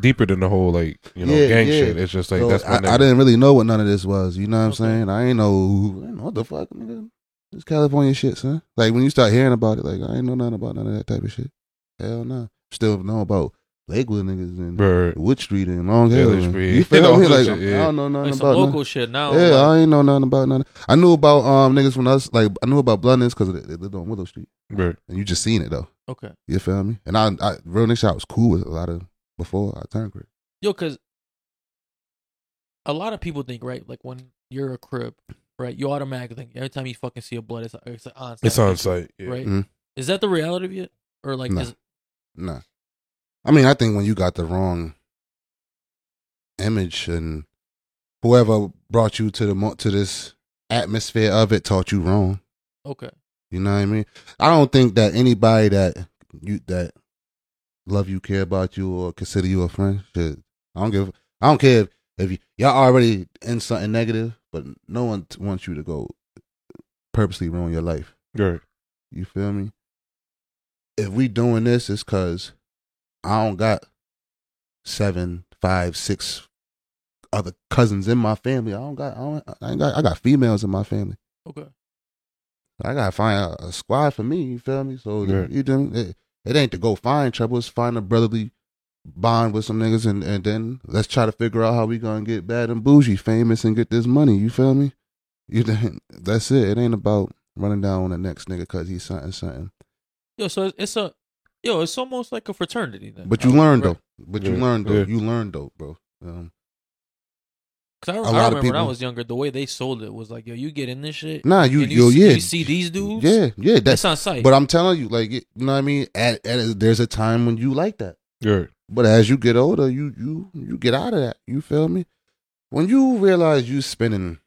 Deeper than the whole like you know Yeah, gang yeah. shit. It's just like so that's my I. I didn't really know what none of this was. You know what I'm Okay. saying? I ain't know. I ain't know what the fuck, nigga. It's California shit, son. Like when you start hearing about it, like I ain't know nothing about none of that type of shit. Hell no. Still know about Lakewood niggas and Word. Wood Street and Long Yeah, Hill. Wood and- Street. You feel me? Like shit, yeah. I don't know nothing Like some about local nothing. shit now. Yeah, like, I ain't know nothing about nothing. I knew about um niggas from us. Like I knew about Bluntness because they, they lived on Willow Street, Word. and you just seen it though. okay. You feel me? And I, I real nigga, I was cool with a lot of before I turned gray. Yo, because a lot of people think right, like when you're a crip, right, you automatically think every time you fucking see a blood, it's it's on. Site. It's on site. Yeah. right? Mhm. Is that the reality of it, or like No. is Nah. I mean, I think when you got the wrong image and whoever brought you to the mo- to this atmosphere of it taught you wrong. okay? You know what I mean? I don't think that anybody that you that love you, care about you, or consider you a friend should. I don't give. I don't care if, if you, y'all already in something negative, but no one t- wants you to go purposely ruin your life. Word. You feel me? If we doing this, it's cause I don't got seven, five, six other cousins in my family. I don't got. I, don't, I ain't got. I got females in my family. Okay. I gotta find a, a squad for me. You feel me? So Right. you do it, it ain't to go find trouble. It's find a brotherly bond with some niggas, and and then let's try to figure out how we gonna get bad and bougie, famous, and get this money. You feel me? You done- that's it. It ain't about running down on the next nigga because he's something something. Yo, so it's, it's a yo, it's almost like a fraternity then. But you learn Right. though. But you Yeah, learn though. yeah. You learn though, bro. Um, Cause I, A I lot of remember when I people- was younger, the way they sold it was like, yo, you get in this shit. nah, you and yo see, yeah, You see these dudes. yeah, yeah. That's That's on site. but I'm telling you, like you know what I mean. At, at there's a time when you like that. Yeah. But as you get older, you you you get out of that. You feel me? When you realize you spending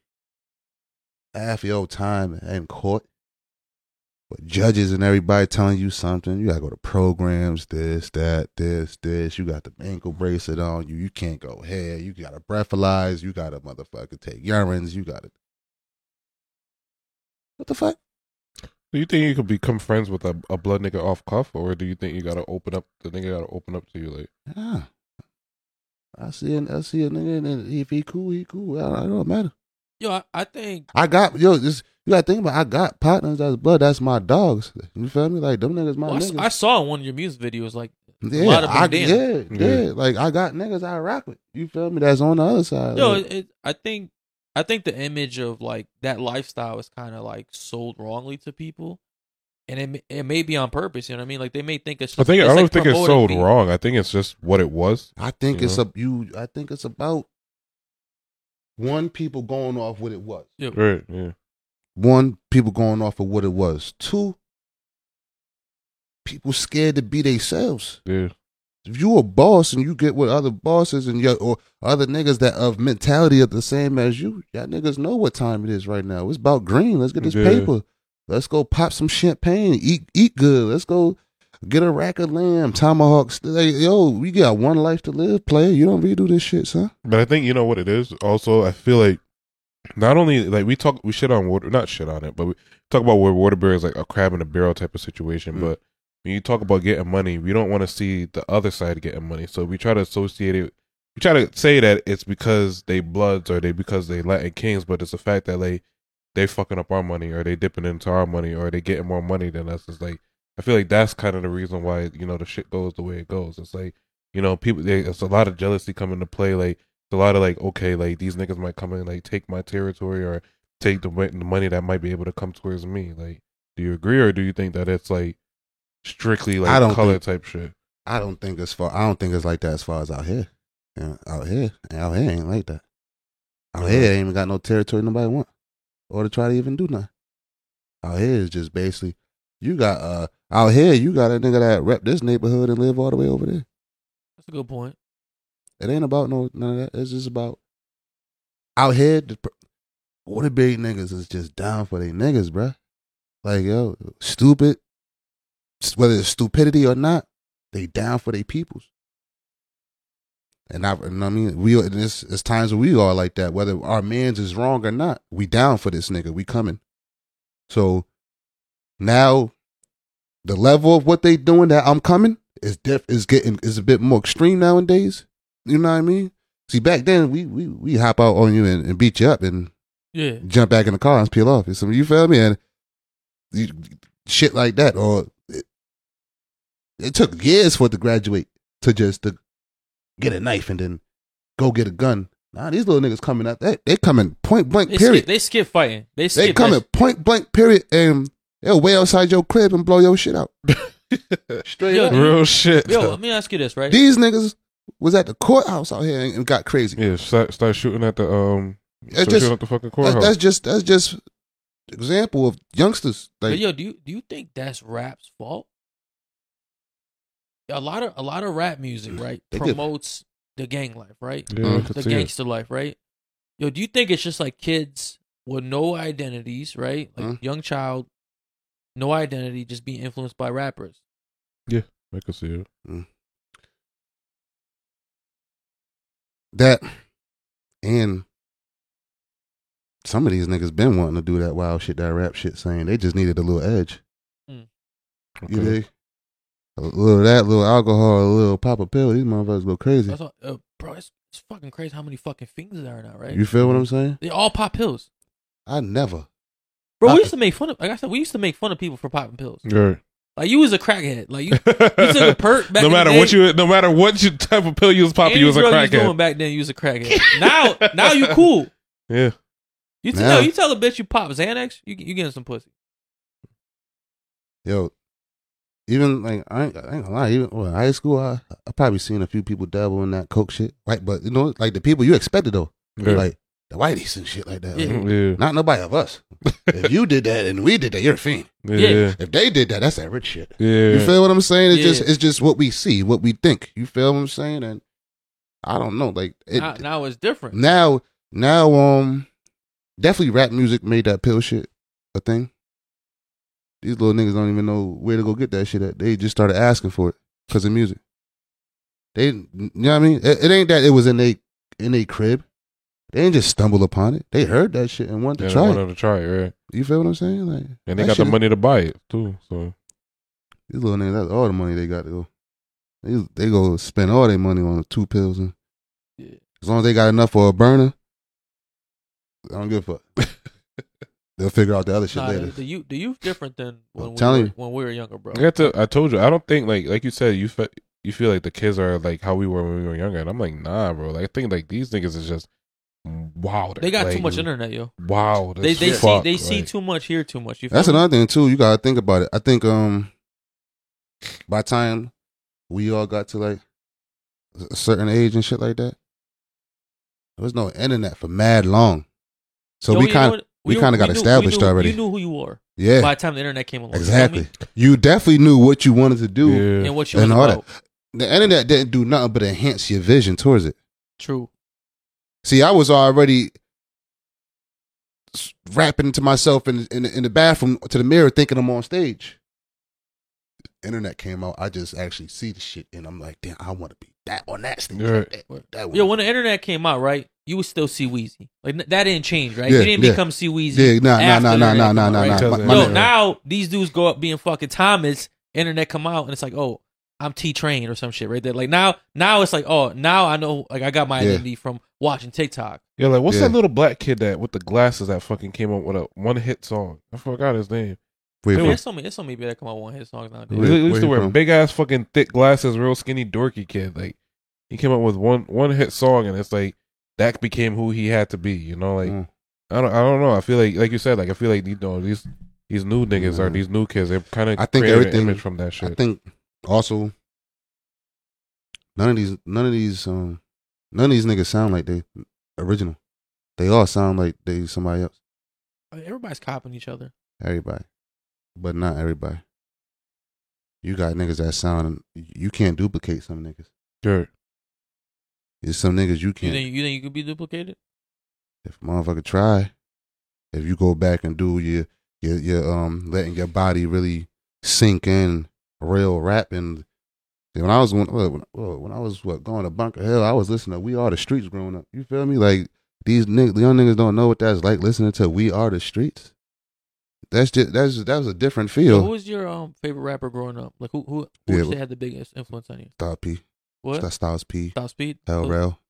half your time in court with judges and everybody telling you something, you gotta go to programs, this, that, this, this. You got the ankle bracelet on you. You can't go here. You gotta breathalyze. You gotta motherfucker take urines. You gotta. What the fuck? Do you think you could become friends with a, a blood nigga off cuff, or do you think you gotta open up the nigga gotta open up to you like Yeah. I see I see a nigga, and if he cool, he cool. I, I don't matter. Yo, I, I think I got yo. This you got to think about. I got partners that's blood. That's my dogs. You feel me? Like them niggas, my well, niggas. I saw one of your music videos like yeah, lot of I, bandana. yeah, yeah, Yeah. Like I got niggas I rock with. You feel me? That's on the other side. Yo, Like, it, it, I think I think the image of like that lifestyle is kind of like sold wrongly to people, and it may- it may be on purpose. You know what I mean? Like they may think it's. I think it's I don't like think it's sold being- wrong. I think it's just what it was. I think it's know? a you. I think it's about one people going off what it was. Yeah. Right. Yeah. One people going off of what it was. Two people scared to be themselves. Yeah. if you a boss and you get with other bosses and your or other niggas that of mentality of the same as you, y'all niggas know what time it is right now. It's about green. Let's get this Yeah. paper. Let's go pop some champagne. Eat eat good. Let's go get a rack of lamb, tomahawks. Like, yo, we got one life to live, player. You don't redo this shit, son. But I think you know what it is. Also, I feel like not only like we talk, we shit on water, not shit on it, but we talk about where Waterbury is like a crab in a barrel type of situation. Mm. But when you talk about getting money, we don't want to see the other side getting money. So we try to associate it. We try to say that it's because they bloods or they because they Latin kings, but it's the fact that they they fucking up our money or they dipping into our money or they getting more money than us. It's like I feel like that's kind of the reason why you know the shit goes the way it goes. It's like you know people. They, it's a lot of jealousy coming into play. Like it's a lot of like okay, like these niggas might come in like take my territory or take the, the money that might be able to come towards me. Like, do you agree or do you think that it's like strictly like I don't color think- type shit? I don't think it's far. I don't think it's like that as far as out here. Yeah, out here, out here ain't like that. Out here, ain't even got no territory nobody want, or to try to even do nothing. Out here is just basically you got uh out here you got a nigga that rep this neighborhood and live all the way over there. That's a good point. It ain't about no none of that. It's just about out here. All the big niggas is just down for they niggas, bruh. Like yo, stupid. Whether it's stupidity or not, they down for their peoples. And I, and I mean, we it's, it's times when we are like that. Whether our man's is wrong or not, we down for this nigga. We coming. So now, the level of what they doing that I'm coming is diff is getting is a bit more extreme nowadays. You know what I mean? See, back then we we we hop out on you and, and beat you up and Yeah. jump back in the car and peel off. Some you feel me? And you, shit like that. Or it, it took years for it to graduate to just to get a knife and then go get a gun. Nah, these little niggas coming out. They they coming point blank. They period. skip, they skip fighting. They skip They coming that- point blank. Period. And they'll way outside your crib and blow your shit out. Straight Yo, up. Real shit. Yo, let me ask you this, right? These niggas was at the courthouse out here and, and got crazy. yeah, start, start shooting at the um. It's Start just- at the fucking That's, courthouse. that's just that's just example of youngsters. But Like yo, do you do you think that's rap's fault? A lot of a lot of rap music, right, They get- promotes the gang life, right? yeah, Mm. could The see it. gangster life, right? Yo, do you think it's just like kids with no identities, right? Like Mm. young child, no identity, just being influenced by rappers. Yeah, I could see it. That and some of these niggas been wanting to do that wild shit, that rap shit, saying they just needed a little edge. You Okay. dig? A little of that, a little alcohol, a little pop a pill. These motherfuckers go crazy. That's all, uh, bro. It's, it's fucking crazy how many fucking things there are now, right? You feel what I'm saying? they all pop pills, I never. bro. I- we used to make fun of. Like I said, we used to make fun of people for popping pills. Right. Like you was a crackhead. Like you, you took a perk back. no in matter the what you, no matter what you type of pill you was popping, Any you was a drug you was doing crackhead. back then. You was a crackhead. now, now you cool. Yeah. You Now- tell you tell a bitch you pop Xanax, you you getting some pussy. Yo, even like I ain't, I ain't gonna lie. Even well, high school, I I probably seen a few people dabble in that coke shit. Right, but you know, like the people you expected though, Yeah. like the whiteys and shit like that. Yeah. Like, yeah. not nobody of us. if you did that and we did that, you're a fiend. Yeah. Yeah. Yeah. If they did that, that's that rich shit. Yeah. You feel what I'm saying? It's just it's just what we see, what we think. You feel what I'm saying? And I don't know, like it, now, now it's different. now now um definitely rap music made that pill shit a thing. These little niggas don't even know where to go get that shit at. They just started asking for it because of music. They, you know what I mean? It, it ain't that it was in they in a crib. They didn't just stumble upon it. They heard that shit and wanted to Yeah, they try it. to try it, right? You feel what I'm saying? Like And they got the is- money to buy it too. So These little niggas, that's all the money they got to go. They, they go spend all their money on two pills and As long as they got enough for a burner, I don't give a fuck. They'll figure out the other shit Nah, later. the youth, the youth different than when we were, you. when we were younger, bro. I got to. I told you. I don't think like like you said. You fe- you feel like the kids are like how we were when we were younger, and I'm like, nah, bro. Like I think like these niggas is just wild. They got too much internet, yo. Wild. They as they see fuck, they see too much, hear too much. You feel That's me? another thing too. You gotta think about it. I think um, by time we all got to like a certain age and shit like that, there was no internet for mad long. So Yo, we kind of what? we kinda got knew- we established knew- already. You knew who you were yeah by the time the internet came along. you feel me? exactly. You definitely knew what you wanted to do. Yeah. And what you was And all about. The internet didn't do nothing but enhance your vision towards it. True. See, I was already rapping to myself in in, in the bathroom to the mirror, thinking I'm on stage. Internet came out. I just actually see the shit, and I'm like, damn, I want to be that on that stage. Yeah. That, that one. Yo, when the internet came out, right, you would still C Weezy. Like that didn't change, right? Yeah, you didn't yeah. become C Weezy. yeah, nah, nah, nah, nah, nah, nah, nah, nah. Because My- of- my Yo, now these dudes go up being fucking Thomas. Internet come out and it's like, oh, I'm T Train or some shit, right there. Like now, now it's like, oh, now I know, like I got my Yeah. identity from watching TikTok. Yeah, like what's Yeah. that little black kid that with the glasses that fucking came up with a one hit song? I forgot his name. Wait, I mean, for- there's so many, there's so many people that come out with one hit songs nowadays. He Where- used to he wear from? big ass fucking thick glasses, real skinny dorky kid. Like he came up with one one hit song, and it's like that became who he had to be. You know, like Mm. I don't I don't know. I feel like like you said, like I feel like you know these these new niggas are Mm. these new kids. They're kind of I think an everything- image from that shit. I think also none of these, none of these, um, none of these niggas sound like they original. They all sound like they somebody else. Everybody's copying each other. Everybody, but not everybody. You got niggas that sound. You can't duplicate some niggas. Sure. There's some niggas you You can't. think you think you could be duplicated? if motherfucker try, if you go back and do your your your um letting your body really sink in real rapping. See, When I was when, when, when I was what going to Bunker Hill, I was listening to We Are the Streets growing up. You feel me? Like these niggas, young niggas don't know what that's like listening to We Are the Streets. That's just that's that was a different So feel. who was your um favorite rapper growing up? Like who who, who Yeah, would you but- say had the biggest influence on you? Style P, What? St- Styles P, Stop speed. Hell Oh, Rel.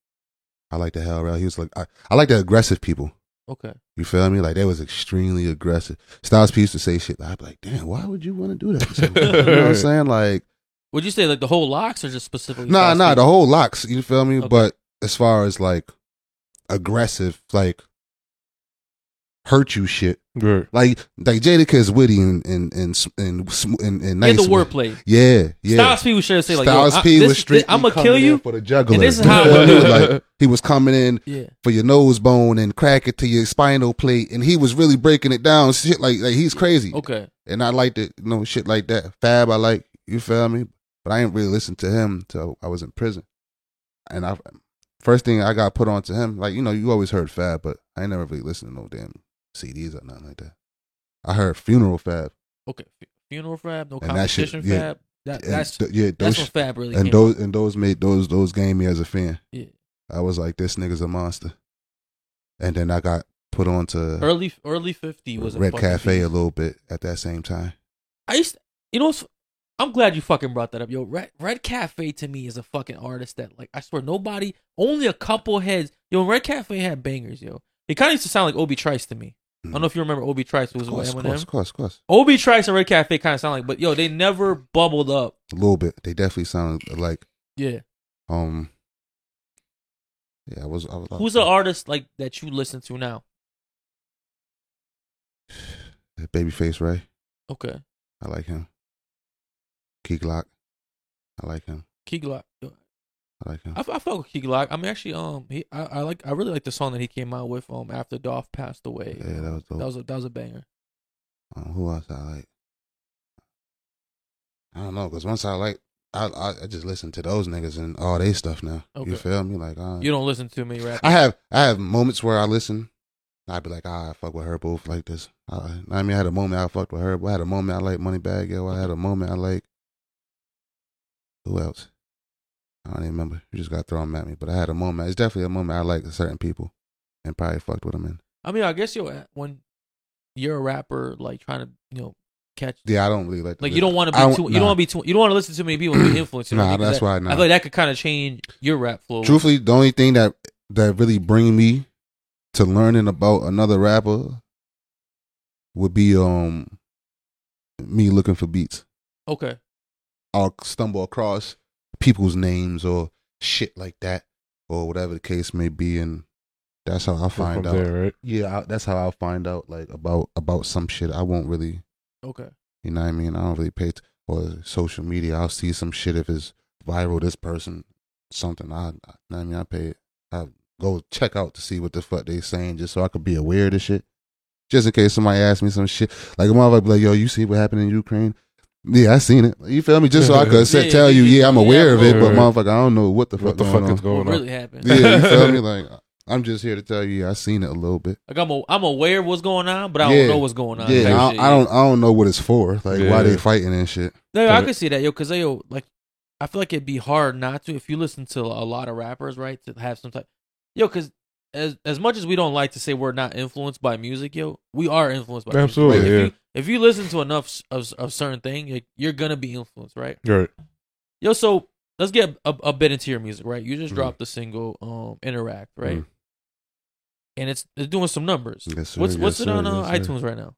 I like the Hell Rell. He was like I, I like the aggressive people. Okay. You feel me? Like that was extremely aggressive. Styles P used to say shit. I'd be like, damn, why would you want to do that? to you know what I'm saying? Like, Would you say like the whole LOX or just specifically? nah, Stop nah, Speed? the whole LOX. You feel me? Okay. But as far as like aggressive, like hurt you shit, Sure. like like Jadakiss is witty and and and and and, and, and Yeah, the wordplay. Yeah, yeah. Styles P was sure to say like, Styles yo, I, P this, was straight. I'm gonna kill you. for the juggler. and this is how I do it. Like he was coming in Yeah. for your nose bone and crack it to your spinal plate, and he was really breaking it down. Shit like like he's crazy. Okay. and I liked it, you know, shit like that. Fab, I like, you feel me? But I ain't really listened to him till I was in prison. And I, first thing I got put on to him, like, you know, you always heard Fab, but I ain't never really listened to no damn CDs or nothing like that. I heard Funeral Fab. Okay. Funeral Fab, no And that shit- competition yeah. Fab. That, that's th- yeah, that's those, when Fab really and those, and those made, those, those gained me as a fan. Yeah. I was like, this nigga's a monster. And then I got put on to early early fifty was Red Cafe a little bit at that same time. I used, you know, I'm glad you fucking brought that up, yo. Red, Red Cafe to me is a fucking artist that, like, I swear, nobody, only a couple heads, yo. Red Cafe had bangers, yo. It kind of used to sound like Obi Trice to me. I don't know if you remember Obi Trice was Of course, with of course, of course, of course. Obi Trice and Red Cafe kind of sound like, but yo, they never bubbled up. A little bit. They definitely sounded like Yeah. Um. Yeah, I was. I was Who's the artist like that you listen to now? Babyface Ray? Okay, I like him. Key Glock. I like him. Key Glock. I like him. I, I fuck with Key Glock. I mean, actually, um, he, I, I like, I really like the song that he came out with, um, after Dolph passed away. Yeah, that was dope. That was a, that was a banger. Um, who else I like? I don't know, cause once I like, I I, I just listen to those niggas and all they stuff now. Okay. You feel me? Like uh, You don't listen to me rap. I have I have moments where I listen. I'd be like, ah, I fuck with her both like this. I, I mean, I had a moment I fucked with her. I had a moment I like Moneybag Yo. I had a moment I like. Who else? I don't even remember. You just got thrown at me. But I had a moment. It's definitely a moment I like certain people, and probably fucked with them in. I mean, I guess you when you're a rapper, like trying to, you know, catch. Yeah, I don't really like. Like you don't want to be too. You don't want to be too. You don't want to listen to too many people and be influenced. Nah, that's that, why. I Nah. feel like that could kind of change your rap flow. Truthfully, the only thing that that really bring me to learning about another rapper would be um me looking for beats. Okay. I'll stumble across people's names or shit like that, or whatever the case may be, and that's how I find out. there, right? Yeah, I, that's how I'll find out like about about some shit. I won't really, Okay. you know what I mean. I don't really pay t- or social media. I'll see some shit if it's viral. This person, something. I, I know what I mean. I pay. I go check out to see what the fuck they saying, just so I could be aware of the shit. Just in case somebody asks me some shit, like a motherfucker be like, "Yo, you see what happened in Ukraine?" Yeah, I seen it. You feel me? Just so I could say, Yeah, tell you, yeah, yeah, I'm yeah, aware of it, but right. motherfucker, I don't know what the fuck What the going fuck is on. going what on? really happened? Yeah, you feel me? Like I'm just here to tell you, yeah, I seen it a little bit. Like I'm, a, I'm aware of what's going on, but I Yeah. don't know what's going on. Yeah, I, shit, I don't, I don't know what it's for. Like why Yeah. they fighting and shit. No, I So- can see that, yo, because yo, like, I feel like it'd be hard not to if you listen to a lot of rappers, right? To have some type, yo, because as as much as we don't like to say we're not influenced by music, yo, we are influenced by Absolutely, music. Right? yeah. You if you listen to enough of of certain thing, like, you're gonna be influenced, right? Right. Yo, so let's get a, a bit into your music, right? You just Mhm. dropped the single, um, Interact, right? Mhm. And it's it's doing some numbers. Yes, sir. what's Yes, what's it on uh, Yes, iTunes right now?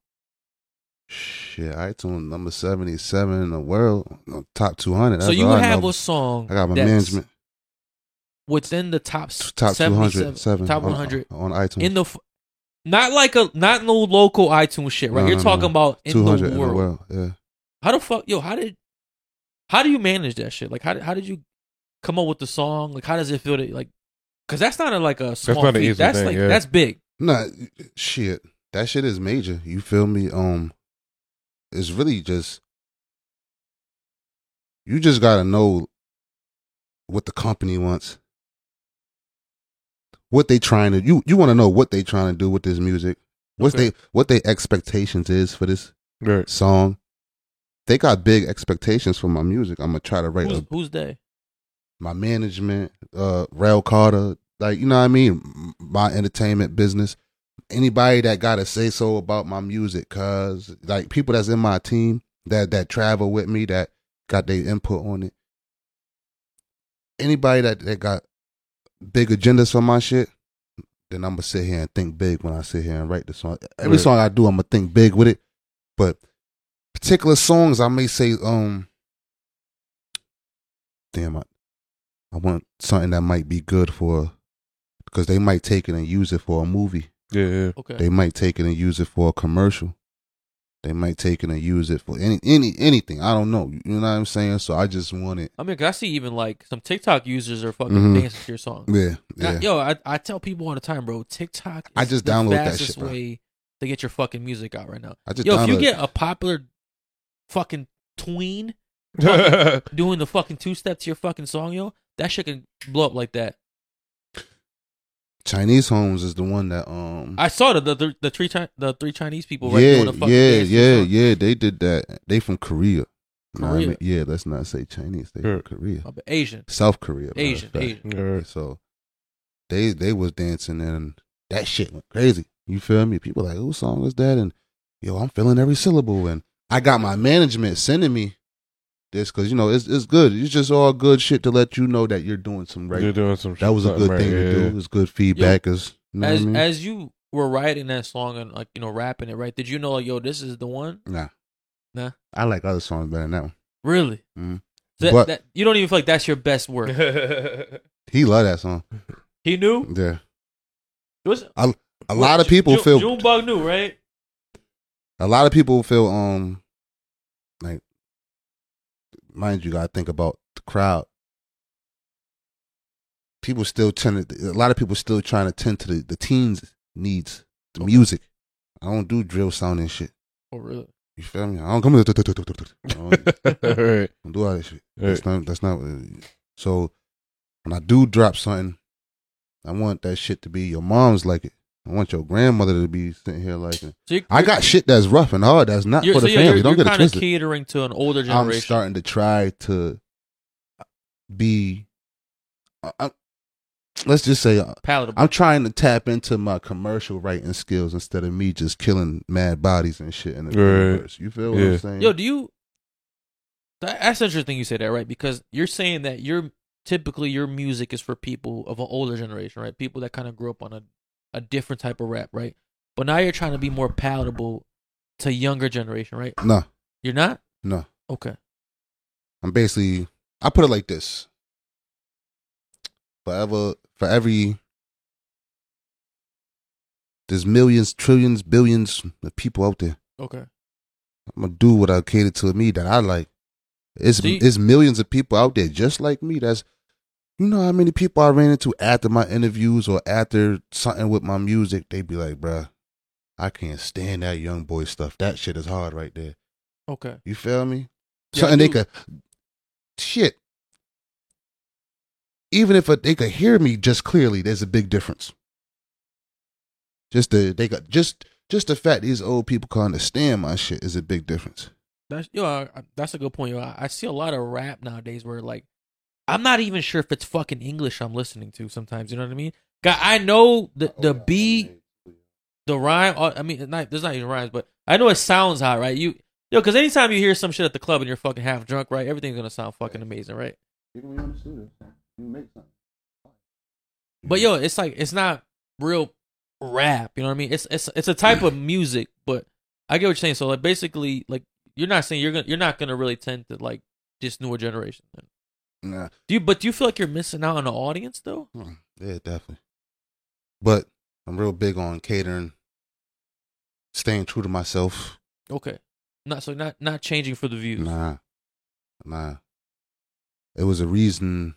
Shit, iTunes number seventy seven in the world, uh, top two hundred. so you have a song. I got my management within the top top two 77 hundred seven, top one hundred on, iTunes. in the not like a not no local iTunes shit, right? No, You're no, talking no. about in the, in world. the world. Yeah. How the fuck, yo? How did how do you manage that shit? Like, how did, how did you come up with the song? Like, how does it feel to like? Because that's not a, like a small not an feat. easy That's thing, like yeah. that's big. Nah, shit. That shit is major. You feel me? Um, it's really just you just gotta know what the company wants, what they trying to. You you want to know what they trying to do with this music. What's Okay. they what their expectations is for this Right. song. They got big expectations for my music. I'm gonna try to write Who's, a, who's they? my management, uh, Rail Carter, like you know what I mean, my entertainment business. Anybody that got to say so about my music, cause like people that's in my team that that travel with me, that got their input on it. Anybody that that got big agendas for my shit, then I'm gonna sit here and think big when I sit here and write the song. Every Right. song I do, I'm gonna think big with it. But particular songs, I may say, um, damn, I, I want something that might be good for, because they might take it and use it for a movie. Yeah. yeah. Okay. They might take it and use it for a commercial. They might take it and use it for any any anything. I don't know. You know what I'm saying? So I just want it. I mean, 'cause I see even like some TikTok users are fucking Mhm. dancing to your song. Yeah, yeah. yo, I, I tell people all the time, bro. TikTok. Is I just the download that shit, bro. way to get your fucking music out right now. I just Yo, if you get a popular fucking tween doing the fucking two step to your fucking song, yo, that shit can blow up like that. Chinese Homes is the one that um I saw the the, the, the three Chi- the three Chinese people right yeah doing the fucking yeah dance yeah song. yeah they did that. They from Korea. Know what I Korea. mean? Yeah, let's not say Chinese. They Sure. from Korea, Asian, South Korea, Asian. Asian. Right. So they they was dancing and that shit went crazy. You feel me? People like, whose song is that? And yo, I'm feeling every syllable. And I got my management sending me this because you know it's it's good. It's just all good shit to let you know that you're doing some right. You're doing some. that was a something good right, thing yeah. to do. It's good feedback. Is you know As I mean? as you were writing that song and like you know rapping it, right? Did you know like yo, this is the one? nah, Nah. I like other songs better than that one. Really? Mhm. That, But- that, you don't even feel like that's your best work. He loved that song. he knew. Yeah, It was, a lot of people June, feel Junebug knew, right? a lot of people feel um like mind you gotta think about the crowd people still tend to a lot of people still trying to tend to the, the teens needs the Okay. music i don't do drill sound and shit Oh, really? you feel me i don't come in. I don't, right. don't do all that shit Right. that's not that's not so when i do drop something i want that shit to be your mom's like it i want your grandmother to be sitting here like So i got shit that's rough and hard that's not you're, for so the you're, family you're, don't you're get it kind of twisted catering to an older generation. I'm starting to try to be. I, I- let's just say uh, palatable. I'm trying to tap into my commercial writing skills instead of me just killing mad bodies and shit in the Right. universe. You feel what Yeah. I'm saying? Yo, do you? That, that's interesting you say that, right? Because you're saying that you're typically your music is for people of an older generation, right? People that kind of grew up on a a different type of rap, right? But now you're trying to be more palatable to younger generation, right? No, You're not no. okay. I'm basically I put it like this. Forever for every there's millions, trillions, billions of people out there. Okay. I'm gonna do what I cater to me that I like. It's See- it's millions of people out there just like me. That's you know how many people I ran into after my interviews or after something with my music. They'd be like, bruh, I can't stand that young boy stuff. That shit is hard right there. Okay. You feel me? Yeah, Something they could shit. Even if they could hear me just clearly, there's a big difference. Just the they got just just the fact these old people can understand my shit is a big difference. That's yo, I- that's a good point. Yo, I, I see a lot of rap nowadays where like I'm not even sure if it's fucking English I'm listening to sometimes. You know what I mean? God, I know the the beat, the rhyme. uh, I mean, not, there's not even rhymes, but I know it sounds hot, right? You yo, because anytime you hear some shit at the club and you're fucking half drunk, right? Everything's gonna sound fucking amazing, right? You can't understand it. You make some But yo, it's like it's not real rap. You know what I mean? It's it's it's a type of music, but I get what you're saying. So like basically, like you're not saying you're gonna you're not gonna really tend to like this newer generation. Nah, Do you? But do you feel like you're missing out on the audience though? Hmm, yeah, definitely. But I'm real big on catering, staying true to myself. Okay, not so not not changing for the views. Nah, nah. It was a reason.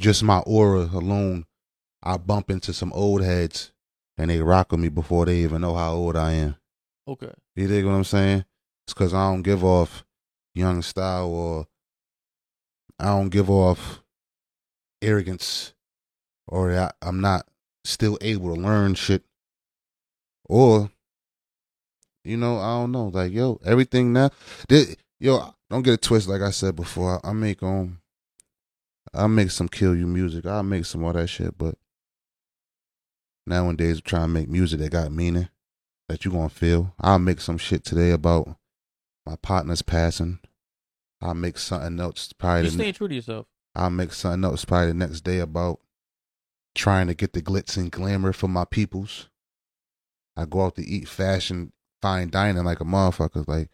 Just my aura alone, I bump into some old heads, and they rock with me before they even know how old I am. Okay, You dig what I'm saying? It's because I don't give off young style or I don't give off arrogance or I, I'm not still able to learn shit. Or, you know, I don't know. Like, yo, everything now. This, yo, don't get it twisted. Like I said before, I, I make um, I make some kill you music. I make some all that shit. But nowadays, I'm trying to make music that got meaning that you gonna feel. I'll make some shit today about my partner's passing. I'll make something else probably. The, staying true to yourself. I'll make something else probably the next day about trying to get the glitz and glamour for my peoples. I go out to eat fashion, fine dining like a motherfucker. Like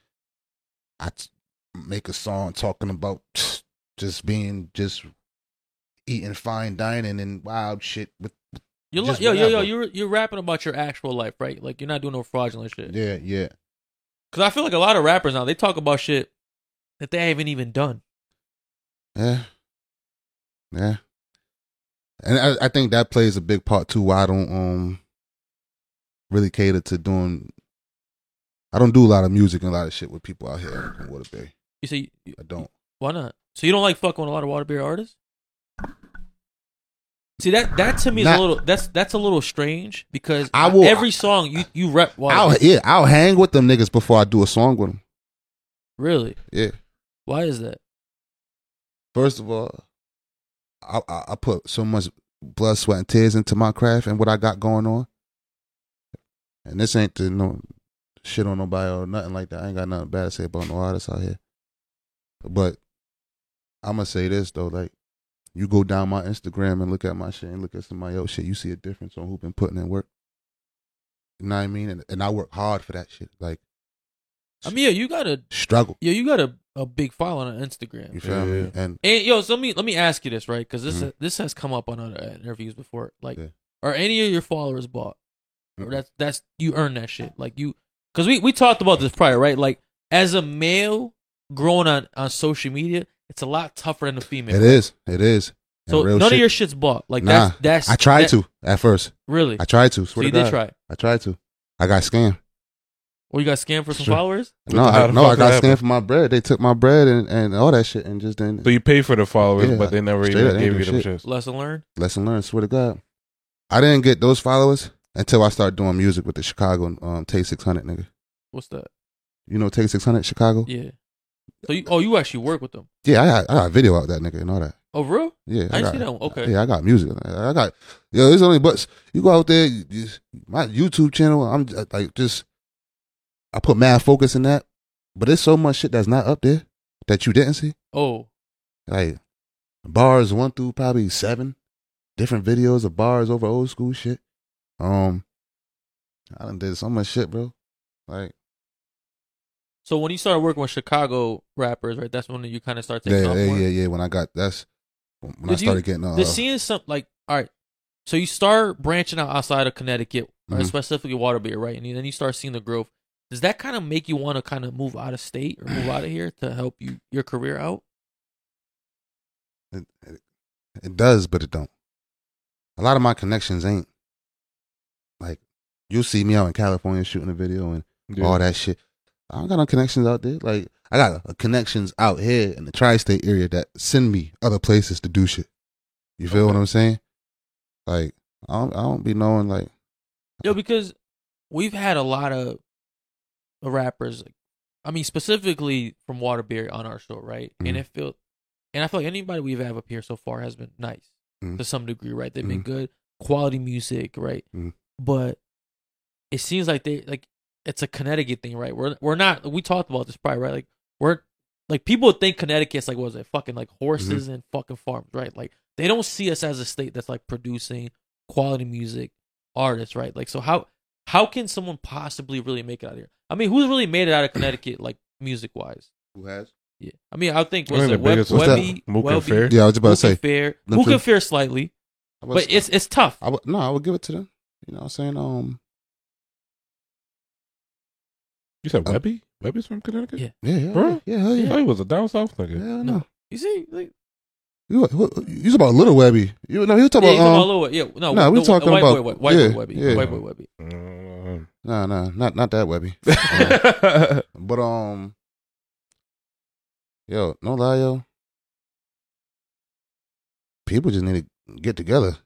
I t- make a song talking about just being just eating fine dining and wild shit with You're like, yo yo yo. You're you're rapping about your actual life, right? Like you're not doing no fraudulent shit. yeah yeah Because I feel like a lot of rappers now they talk about shit that they haven't even done. Yeah. Yeah. And I, I think that plays a big part too why I don't um really cater to doing I don't do a lot of music and a lot of shit with people out here in Waterbury. You see I don't. Why not? So you don't like fucking with a lot of Waterbury artists? See that that to me is Not- a little that's that's a little strange because I will- every song you you rep I'll yeah, I'll hang with them niggas before I do a song with them. Really? Yeah. Why is that? First of all, I, I I put so much blood, sweat, and tears into my craft and what I got going on. And this ain't to no shit on nobody or nothing like that. I ain't got nothing bad to say about no artists out here. But I'm gonna say this though, like you go down my Instagram and look at my shit and look at somebody else shit, you see a difference on who been putting in work. You know what I mean? And, and I work hard for that shit. Like I mean, yeah, you gotta struggle. yeah, you got a, a big following on Instagram. You feel Yeah, me? yeah. And And yo, so let me let me ask you this, right? Because this Mhm. this has come up on other interviews before. Like, Yeah. are any of your followers bought? Or Mhm. that's that's you earn that shit. Like you, because we we talked about this prior, right? Like as a male growing on on social media, it's a lot tougher than a female. it is. It is. So none shit. of your shit's bought. Like Nah, that's that's I tried that- to at first. really. I tried to. so Swear you to did God. try. I tried to. I got scammed. Or you got scammed for some Sure. followers? No, How I, the no, fuck I got that scammed happen? for my bread. They took my bread and, and all that shit and just didn't. So you pay for the followers, Yeah, but they never straight even they gave you do them shit. shits. Lesson learned. Lesson learned. Swear to God. I didn't get those followers until I started doing music with the Chicago um, Tay600 nigga. What's that? You know Tay600 Chicago? Yeah. So you oh you actually work with them? Yeah, I got, I got a video out that nigga and all that. Oh real? Yeah, I, got, see that one. Okay. Yeah, I got music. I got yo. There's only but you go out there. You, you- my YouTube channel. I'm just, like just. I put mad focus in that, but there's so much shit that's not up there that you didn't see. Oh, Like bars one through probably seven, different videos of bars over old school shit. Um, I done did so much shit, bro. Like, So when you started working with Chicago rappers, right? That's when you kind of start taking yeah, yeah, yeah, yeah. When I got that's when I Did you- started getting uh, The scene is some like all right. So you start branching out outside of Connecticut, or Mhm. specifically Waterbury, right? And then you start seeing the growth. Does that kind of make you want to kind of move out of state or move out of here to help you your career out? It, it, it does, but it don't. A lot of my connections ain't like you'll see me out in California shooting a video and Yeah. all that shit. I don't got no connections out there. Like I got uh, connections out here in the tri-state area that send me other places to do shit. You feel what I'm saying? Like I don't, I don't be knowing like Yo, because we've had a lot of rappers. I mean, specifically from Waterbury on our show, right? And Mhm. it felt, and I feel like anybody we've had up here so far has been nice Mhm. to some degree, right? They've been Mhm. good, quality music, right? Mhm. But it seems like they like it's a Connecticut thing, right? We're we're not. We talked about this probably, right? Like we're like people think Connecticut's like what was it fucking like horses and fucking farms, right? Like they don't see us as a state that's like producing quality music artists, right? Like so how how can someone possibly really make it out here? I mean, who's really made it out of Connecticut, like music wise? who has? Yeah, I mean, I think I was think it the Web, biggest was that? Webby, Mook and Webby, Fair. Yeah, I was about to say. and Fair, them Mook two. and Fair slightly, was- but it's it's tough. I would no, I would give it to them. You know what I'm saying? Um You said Webby? Webby's from Connecticut? Yeah. yeah, yeah, Bro? yeah, hell yeah. Oh, he was a down south nigga. Hell No. no. You see, like, You you talking about Little Webby? You know, you talking yeah, about talking um, about Lil, yeah, no, Nah, we the- talking white about- boy, white yeah, boy Webby, yeah. white boy Webby. Mm. Nah, no, not not that Webby. But um, yo, no lie, yo. People just need to get together.